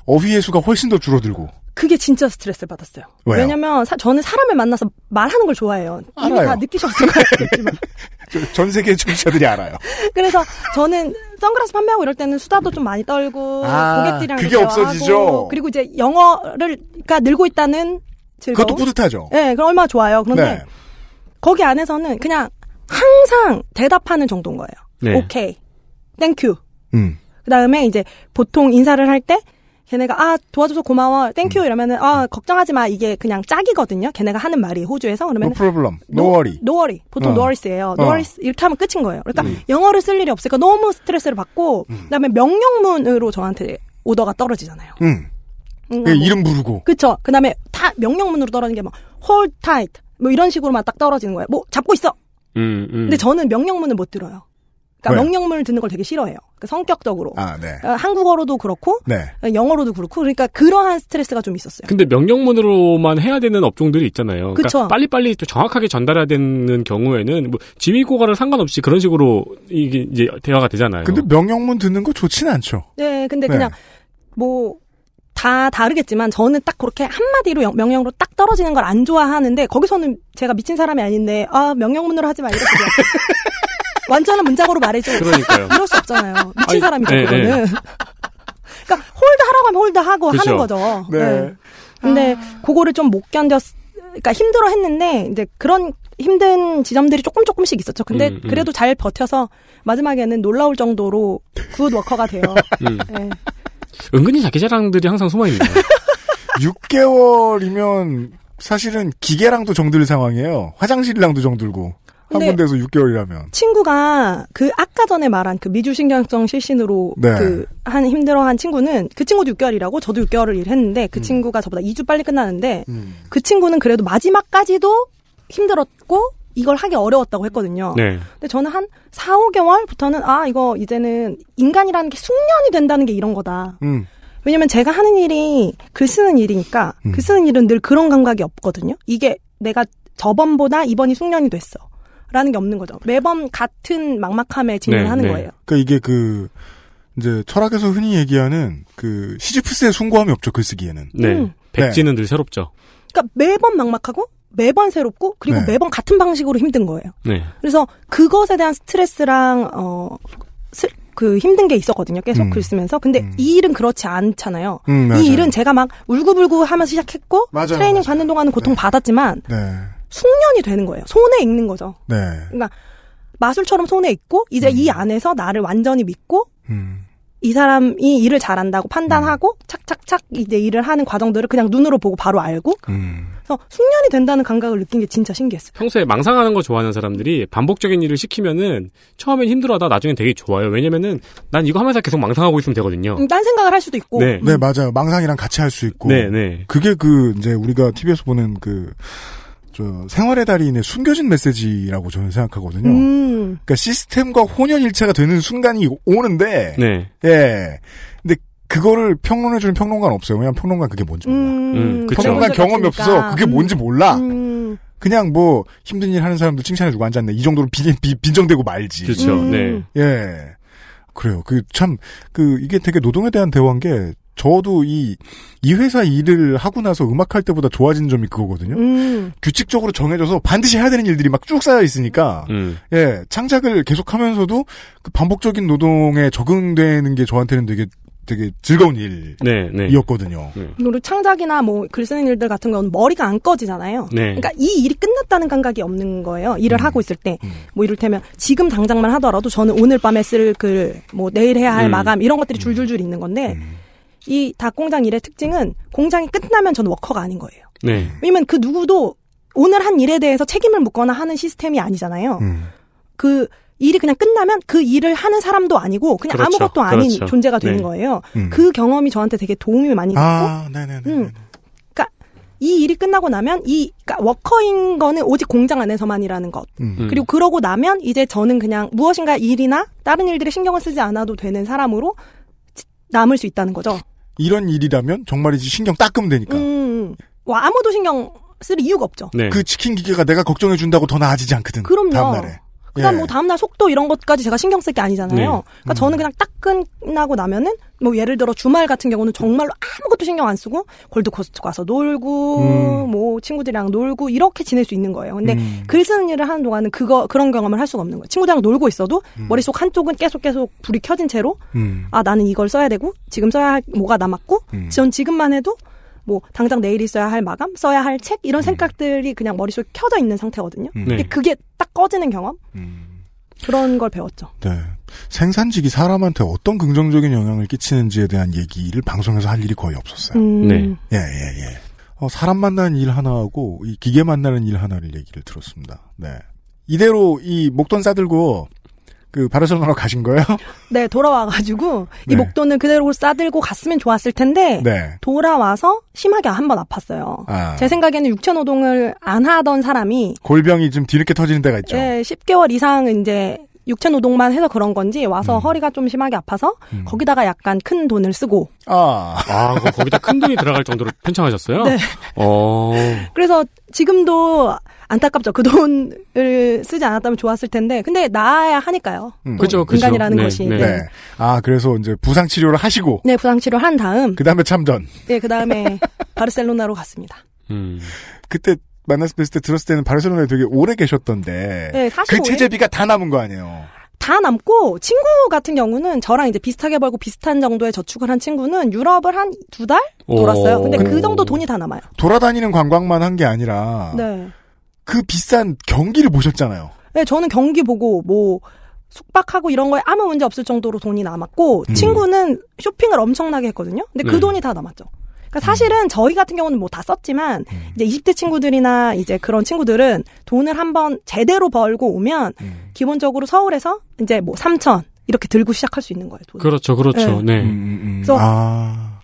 어휘의 수가 훨씬 더 줄어들고. 그게 진짜 스트레스를 받았어요. 왜요? 왜냐면 사- 저는 사람을 만나서 말하는 걸 좋아해요. 이미 알아요. 다 느끼셨을 거예요. 저- 전 세계 청취자들이 알아요. 그래서 저는 선글라스 판매하고 이럴 때는 수다도 좀 많이 떨고 아, 고객들이랑 그게 없어지죠. 그리고 이제 영어를 가 늘고 있다는 즐거움. 그것도 뿌듯하죠. 네, 그럼 얼마나 좋아요. 그런데 네. 거기 안에서는 그냥 항상 대답하는 정도인 거예요. 네. 오케이, thank you. 음. 그 다음에 이제 보통 인사를 할 때 걔네가 아 도와줘서 고마워 thank you 이러면은 아 걱정하지 마 이게 그냥 짝이거든요. 걔네가 하는 말이 호주에서 그러면 No problem. No worry. no worry. 보통 어. no worries예요. no 어. worries 이렇게 하면 끝인 거예요. 그러니까 음. 영어를 쓸 일이 없으니까 너무 스트레스를 받고 그다음에 명령문으로 저한테 오더가 떨어지잖아요. 음. 음, 그 뭐. 이름 부르고. 그쵸. 그 다음에 다 명령문으로 떨어지는 게 뭐, hold tight. 뭐 이런 식으로만 딱 떨어지는 거예요. 뭐, 잡고 있어. 음, 음. 근데 저는 명령문을 못 들어요. 그러니까? 명령문을 듣는 걸 되게 싫어해요. 그러니까 성격적으로. 아, 네. 그러니까 한국어로도 그렇고, 네. 영어로도 그렇고, 그러니까 그러한 스트레스가 좀 있었어요. 근데 명령문으로만 해야 되는 업종들이 있잖아요. 그러니까 그쵸. 빨리빨리 좀 정확하게 전달해야 되는 경우에는 뭐 지휘고가를 상관없이 그런 식으로 이게 이제 대화가 되잖아요. 근데 명령문 듣는 거 좋진 않죠. 네, 근데 네. 그냥, 뭐, 다 다르겠지만, 저는 딱 그렇게 한마디로 영- 명령으로 딱 떨어지는 걸 안 좋아하는데, 거기서는 제가 미친 사람이 아닌데, 아, 명령문으로 하지 마, 이렇게. 돼요. 완전한 문장으로 말해줘. 그러니까요. 이럴 수 없잖아요. 미친 아니, 사람이죠, 네, 그거는. 네. 그러니까 hold 하라고 하면 hold 하고 그쵸. 하는 거죠. 네. 근데 그거를 좀 못 견뎠, 그러니까 힘들어 했는데 이제 그런 힘든 지점들이 조금 조금씩 있었죠. 근데 음, 음. 그래도 잘 버텨서 마지막에는 놀라울 정도로 굿 워커가 돼요. 음. 네. 은근히 자기 자랑들이 항상 숨어 있네요. 6개월이면 사실은 기계랑도 정들 상황이에요. 화장실이랑도 정들고. 한 근데- 군데에서 6개월이라면. 친구가 그 아까 전에 말한 그 미주신경성 실신으로 네. 그한 힘들어한 친구는 그 친구도 6개월이라고 저도 6개월을 일했는데 그 친구가 저보다 2주 빨리 끝나는데 그 친구는 그래도 마지막까지도 힘들었고 이걸 하기 어려웠다고 했거든요. 네. 근데 저는 한 4, 5개월부터는 아 이거 이제는 인간이라는 게 숙련이 된다는 게 이런 거다. 음. 왜냐면 제가 하는 일이 글 쓰는 일이니까 글 쓰는 일은 늘 그런 감각이 없거든요. 이게 내가 저번보다 이번이 숙련이 됐어. 라는 게 없는 거죠. 매번 같은 막막함에 직면하는 네, 네. 거예요. 그러니까 이게 그 이제 철학에서 흔히 얘기하는 그 시지프스의 숭고함이 없죠 글쓰기에는. 네. 음. 백지는 늘 새롭죠. 그러니까 매번 막막하고 매번 새롭고 그리고 네. 매번 같은 방식으로 힘든 거예요. 네. 그래서 그것에 대한 스트레스랑 어. 스- 그 힘든 게 있었거든요. 계속 음. 글 쓰면서. 근데 음. 이 일은 그렇지 않잖아요. 음. 이 일은 제가 막 울고불고 하면서 시작했고 맞아요, 트레이닝 맞아요. 받는 동안은 고통 네. 받았지만 네. 숙련이 되는 거예요. 손에 익는 거죠. 네. 그러니까 마술처럼 손에 익고 이제 이 안에서 나를 완전히 믿고 음. 이 사람이 일을 잘한다고 판단하고 착착착 이제 일을 하는 과정들을 그냥 눈으로 보고 바로 알고 음. 그래서 숙련이 된다는 감각을 느낀 게 진짜 신기했어요. 평소에 망상하는 거 좋아하는 사람들이 반복적인 일을 시키면은 처음엔 힘들어하다 나중엔 되게 좋아요. 왜냐면은 난 이거 하면서 계속 망상하고 있으면 되거든요. 음, 딴 생각을 할 수도 있고. 네. 네, 맞아요. 망상이랑 같이 할 수 있고. 네, 네. 그게 그, 이제 우리가 TV에서 보는 그, 저, 생활의 달인의 숨겨진 메시지라고 저는 생각하거든요. 음. 그러니까 시스템과 혼연일체가 되는 순간이 오는데, 네. 예. 그거를 평론해주는 평론가는 없어요. 왜냐면 평론가 그게 뭔지 몰라. 음, 그쵸. 평론가 경험이 없어서 그게 뭔지 몰라. 음. 그냥 뭐 힘든 일 하는 사람들 칭찬해주고 앉았네. 이 정도로 비, 비, 빈정대고 말지. 그렇죠. 음. 네. 예. 그래요. 그 참 그 이게 되게 노동에 대한 대화인 게 저도 이 이 회사 일을 하고 나서 음악할 때보다 좋아진 점이 그거거든요. 음. 규칙적으로 정해져서 반드시 해야 되는 일들이 막 쭉 쌓여 있으니까 음. 예 창작을 계속 하면서도 그 반복적인 노동에 적응되는 게 저한테는 되게 되게 즐거운 네, 네. 일이었거든요. 그리고 창작이나 뭐 글 쓰는 일들 같은 경우는 머리가 안 꺼지잖아요. 네. 그러니까 이 일이 끝났다는 감각이 없는 거예요. 일을 음. 하고 있을 때. 뭐 이를테면 지금 당장만 하더라도 저는 오늘 밤에 쓸 글, 뭐 내일 해야 할 음. 마감 이런 것들이 줄줄줄 있는 건데 음. 이 닭공장 일의 특징은 공장이 끝나면 저는 워커가 아닌 거예요. 네. 왜냐면 그 누구도 오늘 한 일에 대해서 책임을 묻거나 하는 시스템이 아니잖아요. 음. 그 일이 그냥 끝나면 그 일을 하는 사람도 아니고 그냥 그렇죠. 아무것도 아닌 그렇죠. 존재가 되는 네. 거예요. 음. 그 경험이 저한테 되게 도움이 많이 됐고 아, 네네네. 음. 그러니까 이 일이 끝나고 나면 이 그러니까 워커인 거는 오직 공장 안에서만 일하는 것. 음. 음. 그리고 그러고 나면 이제 저는 그냥 무엇인가 일이나 다른 일들에 신경을 쓰지 않아도 되는 사람으로 지- 남을 수 있다는 거죠. 이런 일이라면 정말이지 신경 닦으면 되니까. 음. 뭐 아무도 신경 쓸 이유가 없죠. 네. 그 치킨 기계가 내가 걱정해 준다고 더 나아지지 않거든. 그럼요. 다음 날에. 그다음 예. 뭐 다음날 속도 이런 것까지 제가 신경 쓸 게 아니잖아요. 네. 그러니까 저는 그냥 딱 끝나고 나면은 뭐 예를 들어 주말 같은 경우는 정말로 아무것도 신경 안 쓰고 골드코스트 가서 놀고 음. 뭐 친구들이랑 놀고 이렇게 지낼 수 있는 거예요. 근데 음. 글 쓰는 일을 하는 동안은 그거 그런 경험을 할 수가 없는 거예요. 친구들이랑 놀고 있어도 머릿속 한쪽은 계속 계속 불이 켜진 채로 음. 아 나는 이걸 써야 되고 지금 써야 할 뭐가 남았고 음. 전 지금만 해도 뭐 당장 내일이 써야 할 마감, 써야 할 책 이런 생각들이 그냥 머릿속에 켜져 있는 상태거든요. 음. 네. 근데 그게 딱 꺼지는 경험 음. 그런 걸 배웠죠. 네. 생산직이 사람한테 어떤 긍정적인 영향을 끼치는지에 대한 얘기를 방송에서 할 일이 거의 없었어요. 음. 네. 예, 예, 예. 어, 사람 만나는 일 하나하고 이 기계 만나는 일 하나를 얘기를 들었습니다. 네. 이대로 이 목돈 싸들고 그 바르셀로나로 가신 거예요? 네, 돌아와가지고 네. 이 목돈을 그대로 싸들고 갔으면 좋았을 텐데 네. 돌아와서 심하게 한 번 아팠어요. 아. 제 생각에는 육체 노동을 안 하던 사람이 골병이 좀 뒤늦게 터지는 데가 있죠. 예, 10개월 이상 이제 육체 노동만 해서 그런 건지 와서 음. 허리가 좀 심하게 아파서 음. 거기다가 약간 큰 돈을 쓰고 아. 아, 거기다 큰 돈이 들어갈 정도로 편창하셨어요? 네. 어. 그래서 지금도 안타깝죠. 그 돈을 쓰지 않았다면 좋았을 텐데 근데 나아야 하니까요. 음. 그죠, 그죠. 인간이라는 네, 것이. 네. 네. 아, 그래서 이제 부상 치료를 하시고 네, 부상 치료 한 다음 그 다음에 참전. 네, 그다음에 바르셀로나로 갔습니다. 음. 그때 만났을 때 들었을 때는 바르셀로나에 되게 오래 계셨던데 네, 그 45일? 체제비가 다 남은 거 아니에요? 다 남고 친구 같은 경우는 저랑 이제 비슷하게 벌고 비슷한 정도의 저축을 한 친구는 유럽을 한 두 달 돌았어요. 근데 오. 그 정도 돈이 다 남아요. 돌아다니는 관광만 한 게 아니라 네. 그 비싼 경기를 보셨잖아요. 네, 저는 경기 보고 뭐 숙박하고 이런 거에 아무 문제 없을 정도로 돈이 남았고 음. 친구는 쇼핑을 엄청나게 했거든요. 근데 그 네. 돈이 다 남았죠. 그러니까 사실은 저희 같은 경우는 뭐 다 썼지만 음. 이제 20대 친구들이나 이제 그런 친구들은 돈을 한번 제대로 벌고 오면 음. 기본적으로 서울에서 이제 뭐 3천 이렇게 들고 시작할 수 있는 거예요. 돈. 그렇죠, 그렇죠. 네. 음, 음, 음. 그래서- 아.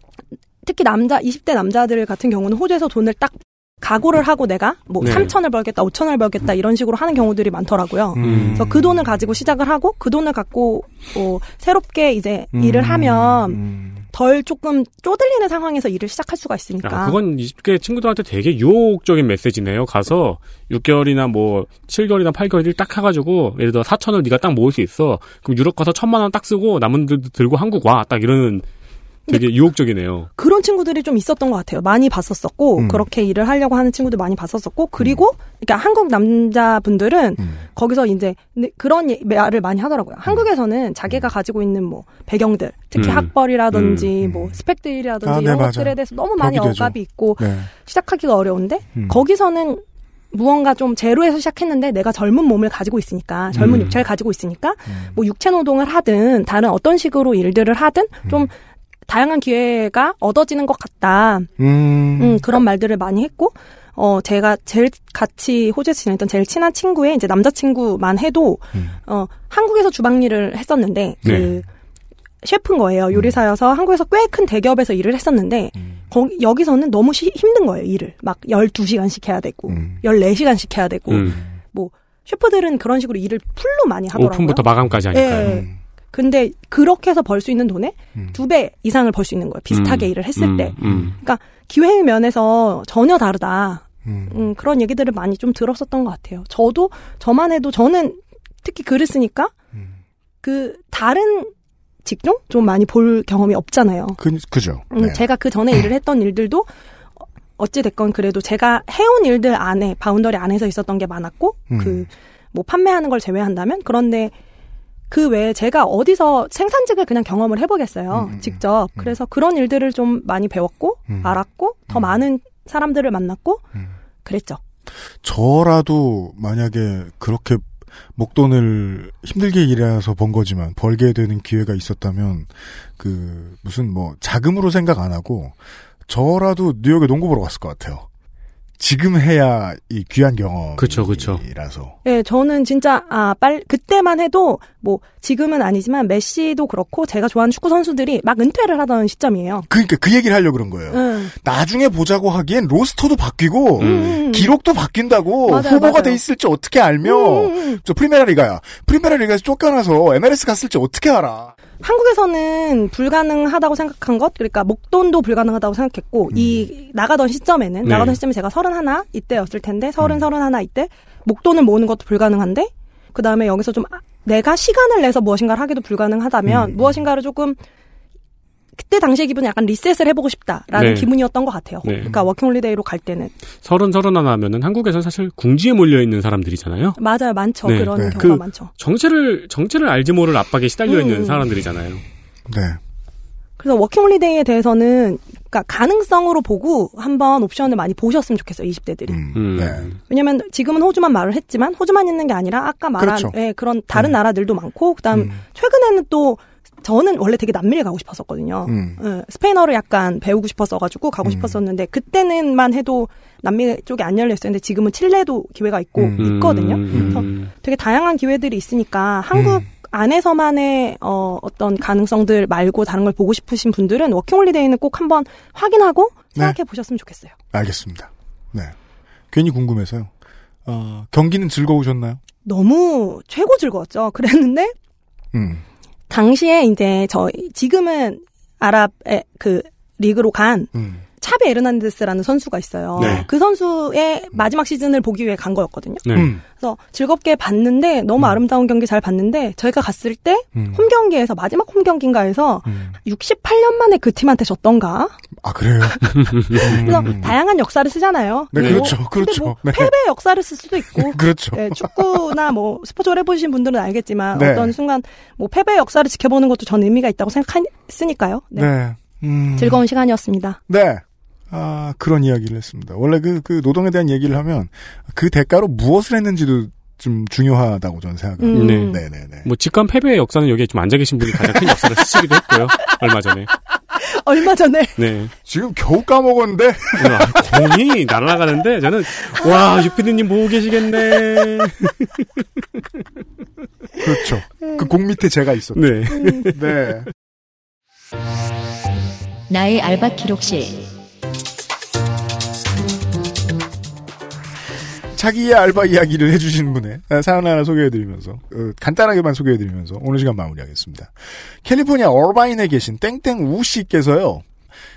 특히 남자 20대 남자들 같은 경우는 호주에서 돈을 딱 각오를 하고 내가 뭐 네. 3천을 벌겠다, 5천을 벌겠다 이런 식으로 하는 경우들이 많더라고요. 음. 그래서 그 돈을 가지고 시작을 하고 그 돈을 갖고 어, 새롭게 이제 음. 일을 하면 음. 덜 조금 쪼들리는 상황에서 일을 시작할 수가 있으니까. 아, 그건 20대 친구들한테 되게 유혹적인 메시지네요. 가서 6개월이나 뭐 7개월이나 8개월 딱 해가지고 예를 들어 4천을 네가 딱 모을 수 있어. 그럼 유럽 가서 천만 원 딱 쓰고 남은 들도 들고 한국 와. 딱 이러는 되게 유혹적이네요. 그런 친구들이 좀 있었던 것 같아요. 많이 봤었었고 음. 그렇게 일을 하려고 하는 친구들 많이 봤었었고 그리고 그러니까 한국 남자분들은 음. 거기서 이제 네, 그런 예- 말을 많이 하더라고요. 한국에서는 자기가 가지고 있는 뭐 배경들, 특히 음. 학벌이라든지 음. 뭐 스펙들이라든지 아, 네, 이런 맞아요. 것들에 대해서 너무 많이 되죠. 억압이 있고 네. 시작하기가 어려운데 음. 거기서는 무언가 좀 제로에서 시작했는데 내가 젊은 몸을 가지고 있으니까 젊은 음. 육체를 가지고 있으니까 음. 뭐 육체 노동을 하든 다른 어떤 식으로 일들을 하든 좀 다양한 기회가 얻어지는 것 같다. 음. 음, 그런 말들을 많이 했고, 어, 제가 제일 같이 호주에서 지냈던 제일 친한 친구의 이제 남자친구만 해도, 음. 어, 한국에서 주방 일을 했었는데, 그, 네. 셰프인 거예요. 요리사여서 한국에서 꽤 큰 대기업에서 일을 했었는데, 음. 거기, 여기서는 너무 시- 힘든 거예요, 일을. 막 12시간씩 해야 되고, 음. 14시간씩 해야 되고, 음. 셰프들은 그런 식으로 일을 풀로 많이 하더라고요. 오픈부터 마감까지 하니까요. 예. 음. 근데 그렇게 해서 벌 수 있는 돈에 음. 두배 이상을 벌 수 있는 거예요. 비슷하게 음. 일을 했을 음. 때. 음. 그러니까 기회 면에서 전혀 다르다. 음. 음, 그런 얘기들을 많이 좀 들었었던 것 같아요. 저도 저만 해도 저는 특히 글을 쓰니까 음. 그 다른 직종 좀 많이 볼 경험이 없잖아요. 그, 그죠. 음, 네. 제가 그 전에 일을 했던 일들도 어- 어찌 됐건 그래도 제가 해온 일들 안에 boundary 안에서 있었던 게 많았고 음. 그뭐 판매하는 걸 제외한다면 그런데 그 외에 제가 어디서 생산직을 그냥 경험을 해보겠어요. 음, 음, 직접. 음. 그래서 그런 일들을 좀 많이 배웠고 음. 알았고 더 음. 많은 사람들을 만났고 음. 그랬죠. 저라도 만약에 그렇게 목돈을 힘들게 일해서 번 거지만 벌게 되는 기회가 있었다면 그 무슨 뭐 자금으로 생각 안 하고 저라도 뉴욕에 농구 보러 갔을 것 같아요. 지금 해야 이 귀한 경험이라서. 그쵸, 그쵸. 예, 저는 진짜 아, 빨 그때만 해도 뭐 지금은 아니지만 메시도 그렇고 제가 좋아하는 축구 선수들이 막 은퇴를 하던 시점이에요. 그러니까 그 얘기를 하려고 그런 거예요. 응. 나중에 보자고 하기엔 로스터도 바뀌고 음. 기록도 바뀐다고 맞아요, 후보가 맞아요. 돼 있을지 어떻게 알며 음, 음, 음. 저 프리메라 리가야. 프리메라 리가에서 쫓겨나서 MLS 갔을지 어떻게 알아? 한국에서는 불가능하다고 생각한 것, 그러니까 목돈도 불가능하다고 생각했고, 음. 이 나가던 시점에는, 네. 나가던 시점이 제가 서른 하나 이때였을 텐데, 서른 음. 서른 하나 이때 목돈을 모으는 것도 불가능한데, 그 다음에 여기서 좀 아- 내가 시간을 내서 무엇인가를 하기도 불가능하다면, 음. 무엇인가를 조금 그때 당시의 기분이 약간 reset을 해보고 싶다라는 네. 기분이었던 것 같아요. 네. 그러니까 working holiday로 갈 때는 서른 서른 하나 하면은 한국에선 사실 궁지에 몰려 있는 사람들이잖아요. 맞아요, 많죠. 네. 그런 네. 경우가 그- 많죠. 정체를 정체를 알지 모를 압박에 시달려 있는 음. 사람들이잖아요. 네. 그래서 working holiday에 대해서는 그러니까 가능성으로 보고 한번 옵션을 많이 보셨으면 좋겠어요, 20대들이. 음, 음. 네. 왜냐면 지금은 호주만 말을 했지만 호주만 있는 게 아니라 아까 말한 그렇죠. 예, 그런 다른 음. 나라들도 많고 그다음 음. 최근에는 또 저는 원래 되게 남미를 가고 싶었었거든요. 음. 예, 스페인어를 약간 배우고 싶었어가지고 가고 음. 싶었었는데 그때는만 해도 남미 쪽이 안 열려 있었는데 지금은 칠레도 기회가 있고 음. 있거든요. 음. 그래서 되게 다양한 기회들이 있으니까 한국 음. 안에서만의 어, 어떤 가능성들 말고 다른 걸 보고 싶으신 분들은 working holiday는 꼭 한번 확인하고 네. 생각해 보셨으면 좋겠어요. 알겠습니다. 네. 괜히 궁금해서요. 어, 경기는 즐거우셨나요? 너무 최고 즐거웠죠. 그랬는데 음. 당시에 이제 저 지금은 아랍의 그 리그로 간 음. 차베 에르난데스라는 선수가 있어요. 네. 그 선수의 마지막 시즌을 보기 위해 간 거였거든요. 네. 음. 그래서 즐겁게 봤는데 너무 음. 아름다운 경기 잘 봤는데 저희가 갔을 때 음. 홈 경기에서 마지막 홈 경기인가에서 음. 68년 만에 그 팀한테 졌던가. 아, 그래요? 그래서 음. 다양한 역사를 쓰잖아요. 네, 뭐, 그렇죠. 그렇죠. 뭐 네. 패배 역사를 쓸 수도 있고. 그렇죠. 네, 축구나 뭐 스포츠를 해보신 분들은 알겠지만 네. 어떤 순간 뭐 패배 역사를 지켜보는 것도 전 의미가 있다고 생각했으니까요. 네. 네. 음. 즐거운 시간이었습니다. 네. 아, 그런 이야기를 했습니다. 원래 그, 그 노동에 대한 얘기를 하면 그 대가로 무엇을 했는지도 좀 중요하다고 저는 생각합니다. 음. 네. 네네네. 뭐 직관 패배의 역사는 여기에 좀 앉아 계신 분이 가장 큰 역사를 쓰시기도 했고요. 얼마 전에. 얼마 전에 네. 지금 겨우 까먹었는데? 와, 공이 날아가는데 저는 와 유피디님 보고 계시겠네. 그렇죠. 그 공 밑에 제가 있었죠. 네. 네. 나의 알바 기록실 자기의 알바 이야기를 해주신 분의 사연 하나 소개해드리면서 어, 간단하게만 소개해드리면서 오늘 시간 마무리하겠습니다. 캘리포니아 얼바인에 계신 땡땡 우 씨께서요.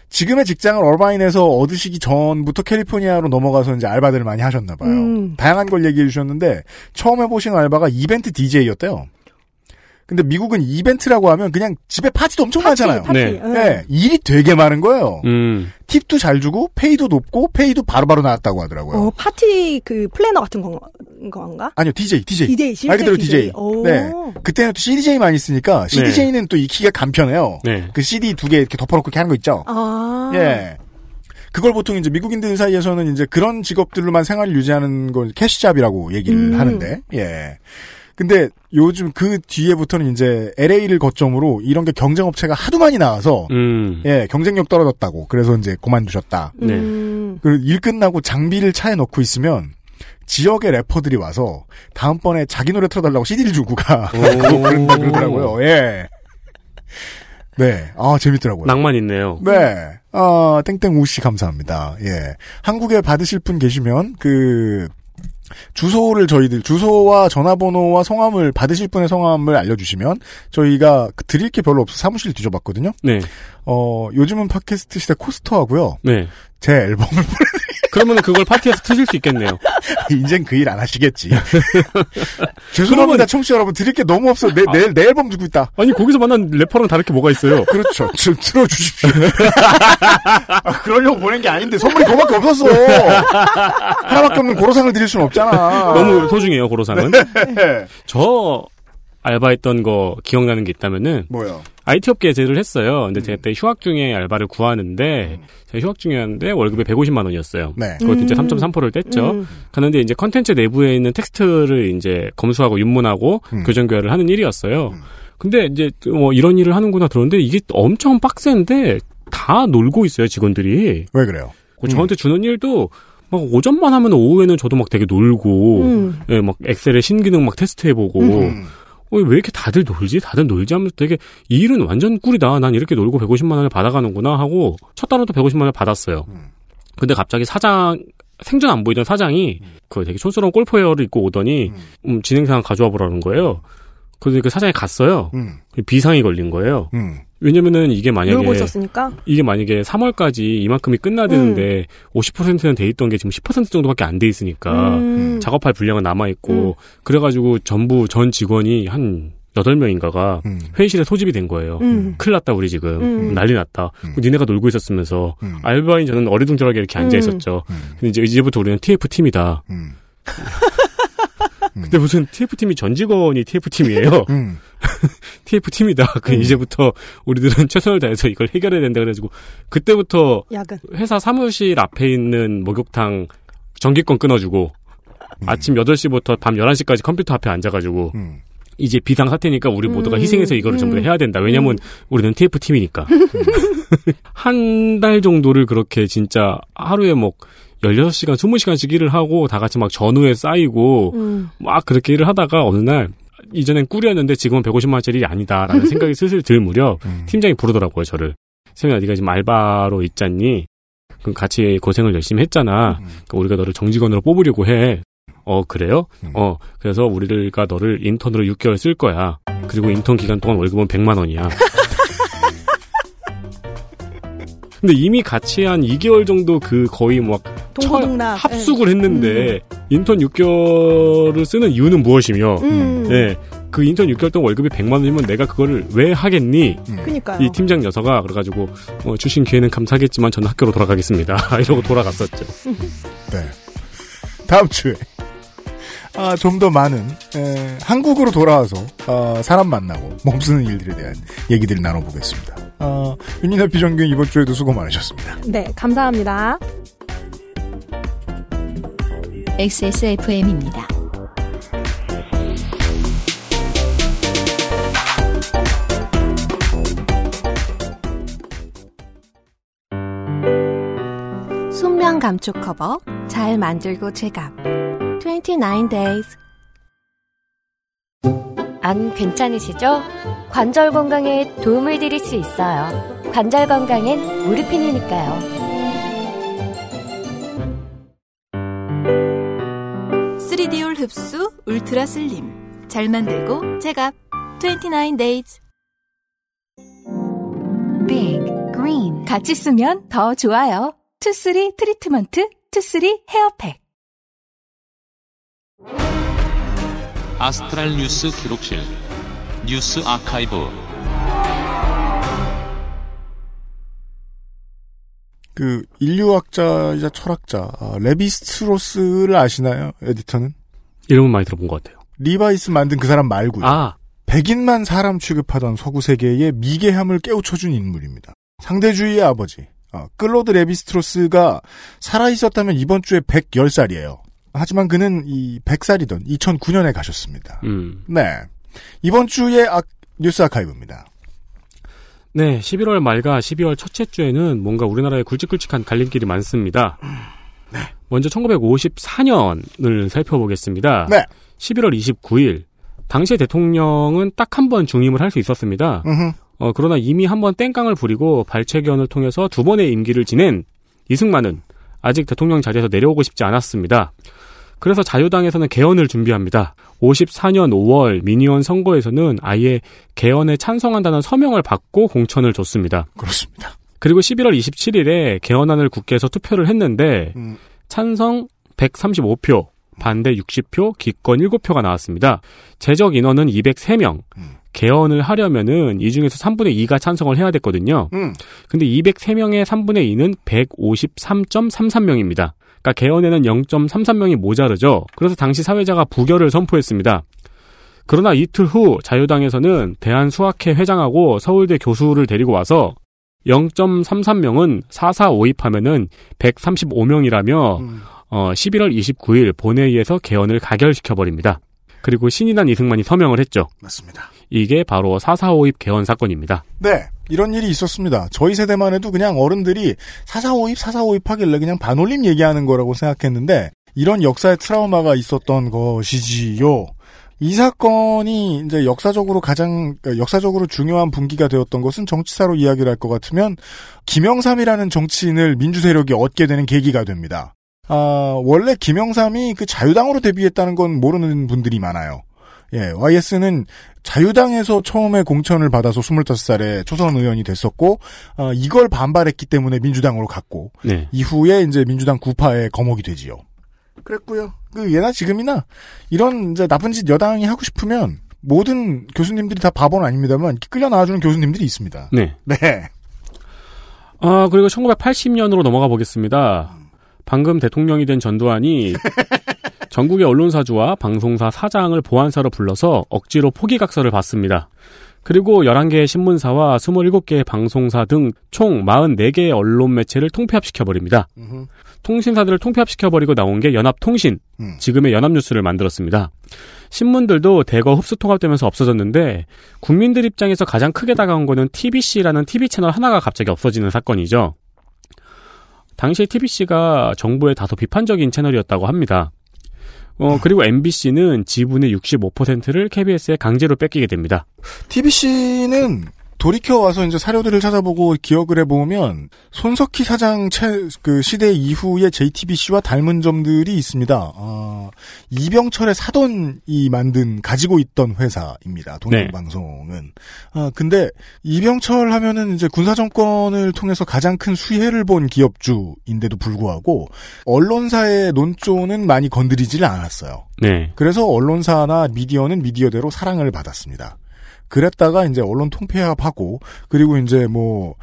지금의 직장을 얼바인에서 얻으시기 전부터 캘리포니아로 넘어가서 이제 알바들을 많이 하셨나 봐요. 음. 다양한 걸 얘기해 주셨는데 처음 해보신 알바가 이벤트 DJ였대요. 근데 미국은 이벤트라고 하면 그냥 집에 파티도 엄청 많잖아요. 파티. 네. 응. 네, 일이 되게 많은 거예요. 음. 팁도 잘 주고 pay도 높고 pay도 바로바로 나왔다고 하더라고요. 어, 파티 그 플래너 같은 건, 건가? 아니요, DJ, DJ. DJ, 실제 말 그대로 DJ. DJ. 오. 네. 그때는 또 CDJ 많이 쓰니까 CDJ는 또 익히기가 간편해요. 네. 그 CD 두 개 이렇게 덮어놓고 이렇게 하는 거 있죠. 아. 예. 그걸 보통 이제 미국인들 사이에서는 이제 그런 직업들로만 생활을 유지하는 걸 cash job이라고 얘기를 음. 하는데, 예. 근데 요즘 그 뒤에부터는 이제 LA를 거점으로 이런 게 경쟁업체가 하도 많이 나와서, 음. 예, 경쟁력 떨어졌다고. 그래서 이제 그만두셨다. 네. 음. 그리고 일 끝나고 장비를 차에 넣고 있으면 지역의 래퍼들이 와서 다음번에 자기 노래 틀어달라고 CD를 주고 가. 그런다 그러더라고요. 예. 네. 아, 재밌더라고요. 낭만 있네요. 네. 아, 땡땡우 씨 감사합니다. 예. 한국에 받으실 분 계시면 그 주소를 저희들 주소와 전화번호와 성함을 받으실 분의 성함을 알려주시면 저희가 그 드릴 게 별로 없어 서 사무실 뒤져봤거든요. 네. 어 요즘은 팟캐스트 시대 코스터하고요. 네. 제 앨범을 그러면 그걸 파티에서 트실 수 있겠네요. 인젠 그 일 안 하시겠지. 죄송합니다, 청취자 여러분. 드릴 게 너무 없어. 내, 내, 내 앨범 주고 있다. 아니 거기서 만난 래퍼랑 다를 게 뭐가 있어요? 그렇죠. 좀 틀어주십시오. 아, 그러려고 보낸 게 아닌데 선물이 그거밖에 없었어. 하나밖에 없는 고로상을 드릴 수는 없잖아. 너무 소중해요 고로상은. 네. 저 알바했던 거 기억나는 게 있다면은 뭐요? IT 업계에서 일을 했어요. 근데 음. 제가 그때 휴학 중에 알바를 구하는데 제가 휴학 중이었는데 월급이 150만 원이었어요. 네. 그것도 이제 음. 3.3%를 뗐죠. 음. 가는데 이제 컨텐츠 내부에 있는 텍스트를 이제 검수하고 윤문하고 음. 교정 교열을 하는 일이었어요. 음. 근데 이제 뭐 이런 일을 하는구나 들었는데 이게 엄청 빡센데 다 놀고 있어요 직원들이. 왜 그래요? 그 저한테 주는 일도 막 오전만 하면 오후에는 저도 막 되게 놀고, 음. 예, 막 엑셀의 신기능 막 테스트해보고, 음. 어, 왜 이렇게 다들 놀지? 다들 놀지 하면서 되게 이 일은 완전 꿀이다. 난 이렇게 놀고 150만 원을 받아가는구나 하고 첫 달부터 150만 원을 받았어요. 음. 근데 갑자기 사장 생전 안 보이던 사장이 그 되게 촌스러운 골프웨어를 입고 오더니 음, 진행상 가져와 보라는 거예요. 그래서 그 사장이 갔어요. 음. 비상이 걸린 거예요. 음. 왜냐면은 이게 만약에 있었으니까. 이게 만약에 3월까지 이만큼이 끝나야 되는데 50%는 돼 있던 게 지금 10% 정도밖에 안 돼 있으니까 음. 작업할 분량은 남아 있고 그래가지고 전부 전 직원이 한 8명인가가 음. 회의실에 소집이 된 거예요. 음. 큰일 났다 우리 지금 음. 난리 났다. 음. 니네가 놀고 있었으면서 음. 알바인 저는 어리둥절하게 이렇게 앉아 음. 있었죠. 음. 근데 이제 이제부터 우리는 TF 팀이다. 음. 근데 무슨 TF 팀이 전 직원이 TF 팀이에요. 음. TF 팀이다. 그 음. 이제부터 우리들은 최선을 다해서 이걸 해결해야 된다 그래가지고 그때부터 야근. 회사 사무실 앞에 있는 목욕탕 전기권 끊어주고 아침 8시부터 밤 11시까지 컴퓨터 앞에 앉아가지고 음. 이제 비상 사태니까 우리 모두가 음, 희생해서 이거를 전부 다 음. 해야 된다. 왜냐면 우리는 TF 팀이니까. 한 달 정도를 그렇게 진짜 하루에 뭐 16시간, 20시간씩 일을 하고 다 같이 막 전후에 쌓이고 음. 막 그렇게 일을 하다가 어느 날 이전엔 꿀이었는데 지금은 150만원짜리 일이 아니다라는 생각이 슬슬 들 무렵 음. 팀장이 부르더라고요, 저를. 세민아, 네가 지금 알바로 있잖니? 그럼 같이 고생을 열심히 했잖아. 음. 그러니까 우리가 너를 정직원으로 뽑으려고 해. 어, 그래요? 음. 어, 그래서 우리가 너를 인턴으로 6개월 쓸 거야. 그리고 인턴 기간 동안 월급은 100만 원이야. 근데 이미 같이 한 2개월 정도 그 거의 막 동고동락. 합숙을 했는데 인턴 6개월을 쓰는 이유는 무엇이며 음. 예. 그 인턴 6개월 동안 월급이 100만 원이면 내가 그거를 왜 하겠니? 음. 그니까요. 이 팀장 녀석아 그래가지고 어, 주신 기회는 감사하겠지만 저는 학교로 돌아가겠습니다. 이러고 돌아갔었죠. 네. 다음 주에 아, 좀 더 많은 에, 한국으로 돌아와서 어, 사람 만나고 몸쓰는 일들에 대한 얘기들을 나눠보겠습니다. 어, 윤인하 비정규 이번 주에도 수고 많으셨습니다. 네, 감사합니다. XSFM입니다. 순면 감촉 커버 잘 만들고 제갑 29 days 안 괜찮으시죠? 관절 건강에 도움을 드릴 수 있어요. 관절 건강엔 무르핀이니까요. 3디올 흡수 울트라 슬림 잘 만들고 제갑 29 days big green 같이 쓰면 더 좋아요. 투쓰리 트리트먼트 투쓰리 헤어팩 아스트랄 뉴스 기록실 뉴스 아카이브 그 인류학자이자 철학자 아, 레비스트로스를 아시나요? 에디터는 이름은 많이 들어본 것 같아요. 리바이스 만든 그 사람 말고요. 아, 백인만 사람 취급하던 서구 세계의 미개함을 깨우쳐준 인물입니다. 상대주의의 아버지 어, 클로드 레비스트로스가 살아있었다면 이번 주에 110살이에요. 하지만 그는 이 100살이던 2009년에 가셨습니다. 음. 네. 이번 주의 아, 뉴스 아카이브입니다. 네, 11월 말과 12월 첫째 주에는 뭔가 우리나라에 굵직굵직한 갈림길이 많습니다. 먼저 1954년을 살펴보겠습니다. 네. 11월 29일 당시의 대통령은 딱 한 번 중임을 할 수 있었습니다. 어, 그러나 이미 한 번 땡깡을 부리고 발췌견을 통해서 두 번의 임기를 지낸 이승만은 아직 대통령 자리에서 내려오고 싶지 않았습니다. 그래서 자유당에서는 개헌을 준비합니다. 54년 5월 미니언 선거에서는 아예 개헌에 찬성한다는 서명을 받고 공천을 줬습니다. 그렇습니다. 그리고 11월 27일에 개헌안을 국회에서 투표를 했는데 음. 찬성 135표, 반대 60표, 기권 7표가 나왔습니다. 제적 인원은 203명. 개헌을 하려면은 이 중에서 3분의 2가 찬성을 해야 됐거든요. 음. 근데 203명의 3분의 2는 153.33명입니다. 그러니까 개헌에는 0.33명이 모자르죠. 그래서 당시 사회자가 부결을 선포했습니다. 그러나 이틀 후 자유당에서는 대한수학회 회장하고 서울대 교수를 데리고 와서 0.33명은 4.4.5입 하면은 135명이라며 어, 11월 29일 본회의에서 개헌을 가결시켜 버립니다. 그리고 신이 난 이승만이 서명을 했죠. 맞습니다. 이게 바로 4.4.5입 개헌 사건입니다. 네. 이런 일이 있었습니다. 저희 세대만 해도 그냥 어른들이 445입, 445입 하길래 그냥 반올림 얘기하는 거라고 생각했는데 이런 역사의 트라우마가 있었던 것이지요. 이 사건이 이제 역사적으로 가장 그러니까 역사적으로 중요한 분기가 되었던 것은 정치사로 이야기를 할 것 같으면 김영삼이라는 정치인을 민주 세력이 얻게 되는 계기가 됩니다. 아, 원래 김영삼이 그 자유당으로 데뷔했다는 건 모르는 분들이 많아요. 예, YS는 자유당에서 처음에 공천을 받아서 25살에 초선 의원이 됐었고, 어, 이걸 반발했기 때문에 민주당으로 갔고, 네. 이후에 이제 민주당 구파의 거목이 되지요. 그랬고요. 그 예나 지금이나 이런 이제 나쁜 짓 여당이 하고 싶으면 모든 교수님들이 다 바보는 아닙니다만 끌려 나와주는 교수님들이 있습니다. 네. 네. 아, 그리고 1980년으로 넘어가 보겠습니다. 방금 대통령이 된 전두환이 전국의 언론사주와 방송사 사장을 보안사로 불러서 억지로 포기각서를 받습니다. 그리고 11개의 신문사와 27개의 방송사 등 총 44개의 언론 매체를 통폐합시켜버립니다. 통신사들을 통폐합시켜버리고 나온 게 연합통신, 지금의 연합뉴스를 만들었습니다. 신문들도 대거 흡수통합되면서 없어졌는데 국민들 입장에서 가장 크게 다가온 거는 TBC라는 TV 채널 하나가 갑자기 없어지는 사건이죠. 당시에 TBC가 정부에 다소 비판적인 채널이었다고 합니다. 어, 그리고 MBC는 지분의 65%를 KBS에 강제로 뺏기게 됩니다. TBC는 돌이켜 와서 이제 사료들을 찾아보고 기억을 해보면 손석희 사장 채, 그 시대 이후의 JTBC와 닮은 점들이 있습니다. 아, 이병철의 사돈이 만든 가지고 있던 회사입니다. 동양방송은. 아, 근데 이병철 하면은 이제 군사 정권을 통해서 가장 큰 수혜를 본 기업주인데도 불구하고 언론사의 논조는 많이 건드리지를 않았어요. 네. 그래서 언론사나 미디어는 미디어대로 사랑을 받았습니다. 그랬다가 이제 언론 통폐합하고 그리고 이제 뭐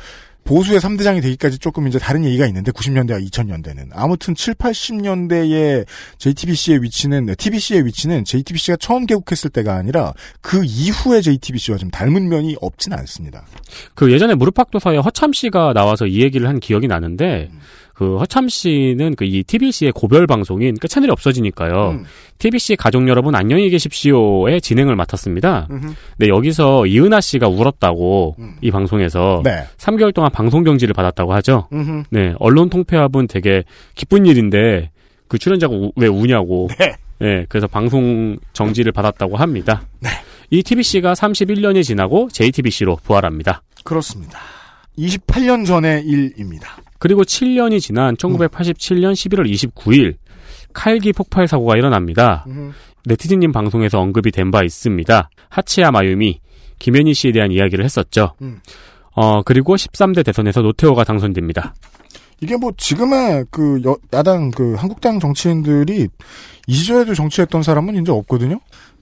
보수의 3대장이 되기까지 조금 이제 다른 얘기가 있는데 90년대와 2000년대는 아무튼 7, 80년대의 JTBC의 위치는 TBC의 위치는 JTBC가 처음 개국했을 때가 아니라 그 이후의 JTBC와 좀 닮은 면이 없진 않습니다. 그 예전에 무릎팍도사에 허참 씨가 나와서 이 얘기를 한 기억이 나는데 그 허참 씨는 그 이 TBC의 고별 방송인 그 채널이 없어지니까요. 음. TBC 가족 여러분 안녕히 계십시오의 진행을 맡았습니다. 네 여기서 이은하 씨가 울었다고 이 방송에서 네. 3개월 동안 방송 경지를 받았다고 하죠. 음흠. 네 언론 통폐합은 되게 기쁜 일인데 그 출연자가 우- 왜 우냐고. 네. 네, 그래서 방송 정지를 받았다고 합니다. 이 TBC가 31년이 지나고 JTBC로 부활합니다. 그렇습니다. 28년 전의 일입니다. 그리고 7년이 지난 1987년 11월 29일 칼기 폭발 사고가 일어납니다. 네티즌님 방송에서 언급이 된 바 있습니다. 하치야 마유미, 김현희 씨에 대한 이야기를 했었죠. 음. 어, 그리고 13대 대선에서 노태우가 당선됩니다. 이게 뭐 지금의 그 여, 야당 그 한국당 정치인들이 이 시절에도 정치했던 사람은 이제 없거든요.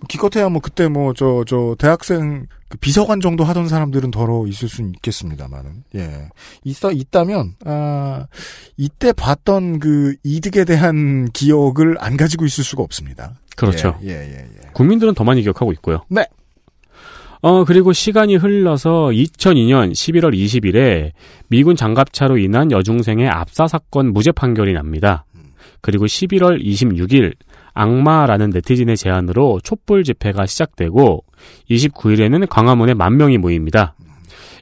기껏해야 뭐 그때 뭐 저저 대학생 그 비서관 정도 하던 사람들은 더러 있을 수는 있겠습니다만은 예 있어 있다면 아 이때 봤던 그 이득에 대한 기억을 안 가지고 있을 수가 없습니다. 그렇죠. 예, 예, 예, 예. 국민들은 더 많이 기억하고 있고요. 네. 어, 그리고 시간이 흘러서 2002년 11월 20일에 미군 장갑차로 인한 여중생의 압사 사건 무죄 판결이 납니다. 그리고 11월 26일 악마라는 네티즌의 제안으로 촛불 집회가 시작되고 29일에는 광화문에 만 명이 모입니다.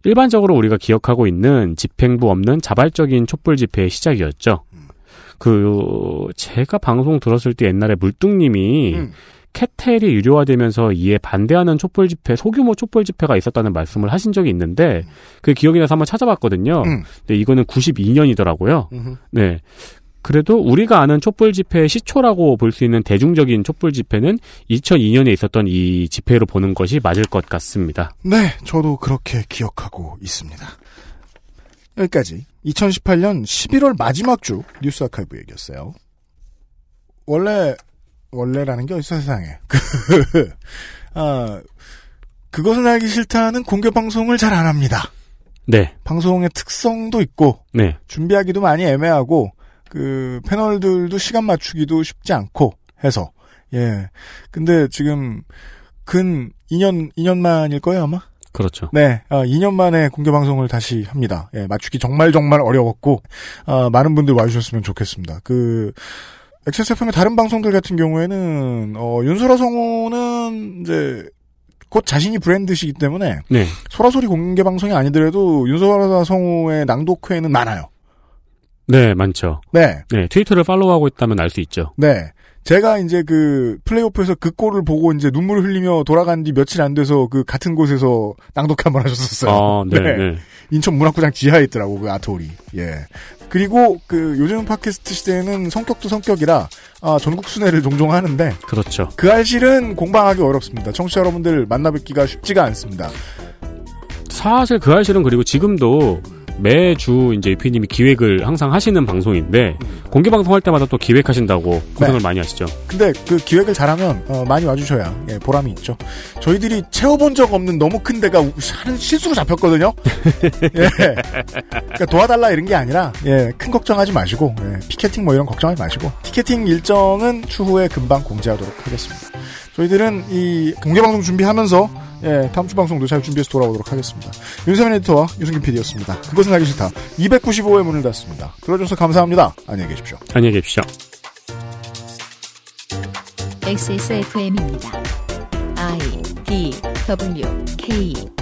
일반적으로 우리가 기억하고 있는 집행부 없는 자발적인 촛불 집회의 시작이었죠. 그 제가 방송 들었을 때 옛날에 물뚱님이 음. 캐텔이 유료화되면서 이에 반대하는 촛불 집회, 소규모 촛불 집회가 있었다는 말씀을 하신 적이 있는데 그 기억이 나서 한번 찾아봤거든요. 음. 근데 이거는 92년이더라고요. 음흠. 네. 그래도 우리가 아는 촛불 집회의 시초라고 볼 수 있는 대중적인 촛불 집회는 2002년에 있었던 이 집회로 보는 것이 맞을 것 같습니다. 네, 저도 그렇게 기억하고 있습니다. 여기까지 2018년 11월 마지막 주 뉴스 아카이브 얘기였어요. 원래 원래라는 게 어디서 세상에 그 아, 그것은 알기 싫다는 공개 방송을 잘 안 합니다. 네. 방송의 특성도 있고 네. 준비하기도 많이 애매하고 그 패널들도 시간 맞추기도 쉽지 않고 해서 예. 근데 지금 근 2년 2년 만일 거예요, 아마. 그렇죠. 네, 어, 2년 만에 공개 방송을 다시 합니다. 예, 맞추기 정말 정말 어려웠고 어, 많은 분들 와주셨으면 좋겠습니다. 그 XSFM의 다른 방송들 같은 경우에는 어, 윤소라 성우는 이제 곧 자신이 브랜드시기 때문에 네. 소라소리 공개 방송이 아니더라도 윤소라 성우의 낭독회는 많아요. 네, 많죠. 네, 네, 트위터를 팔로우하고 있다면 알 수 있죠. 네. 제가 이제 그 플레이오프에서 그 골을 보고 이제 눈물을 흘리며 돌아간 뒤 며칠 안 돼서 그 같은 곳에서 낭독 한번 하셨었어요. 아, 네, 네. 인천 문학구장 지하에 있더라고 그 아트홀이. 예. 그리고 그 요즘 팟캐스트 시대에는 성격도 성격이라 아, 전국 순회를 종종 하는데 그렇죠. 그 알실은 공방하기 어렵습니다. 청취자 여러분들 만나뵙기가 쉽지가 않습니다. 사실 그 알실은 그리고 지금도 매주 이제 유피님이 기획을 항상 하시는 방송인데 공개 방송할 때마다 또 기획하신다고 고생을 네. 많이 하시죠. 근데 그 기획을 잘하면 어, 많이 와주셔야 예, 보람이 있죠. 저희들이 채워본 적 없는 너무 큰 데가 우- 하는 실수로 잡혔거든요. 예. 그러니까 도와달라 이런 게 아니라 예, 큰 걱정하지 마시고 예, 피켓팅 뭐 이런 걱정하지 마시고 티켓팅 일정은 추후에 금방 공지하도록 하겠습니다. 저희들은 이 공개 방송 준비하면서 예, 다음 주 방송도 잘 준비해서 돌아오도록 하겠습니다. 윤세민 에디터와 유승균 PD였습니다. 그것은 알기 싫다. 295회 문을 닫습니다. 들어줘서 감사합니다. 안녕히 계십시오. 안녕히 계십시오. XSFM입니다. I D W K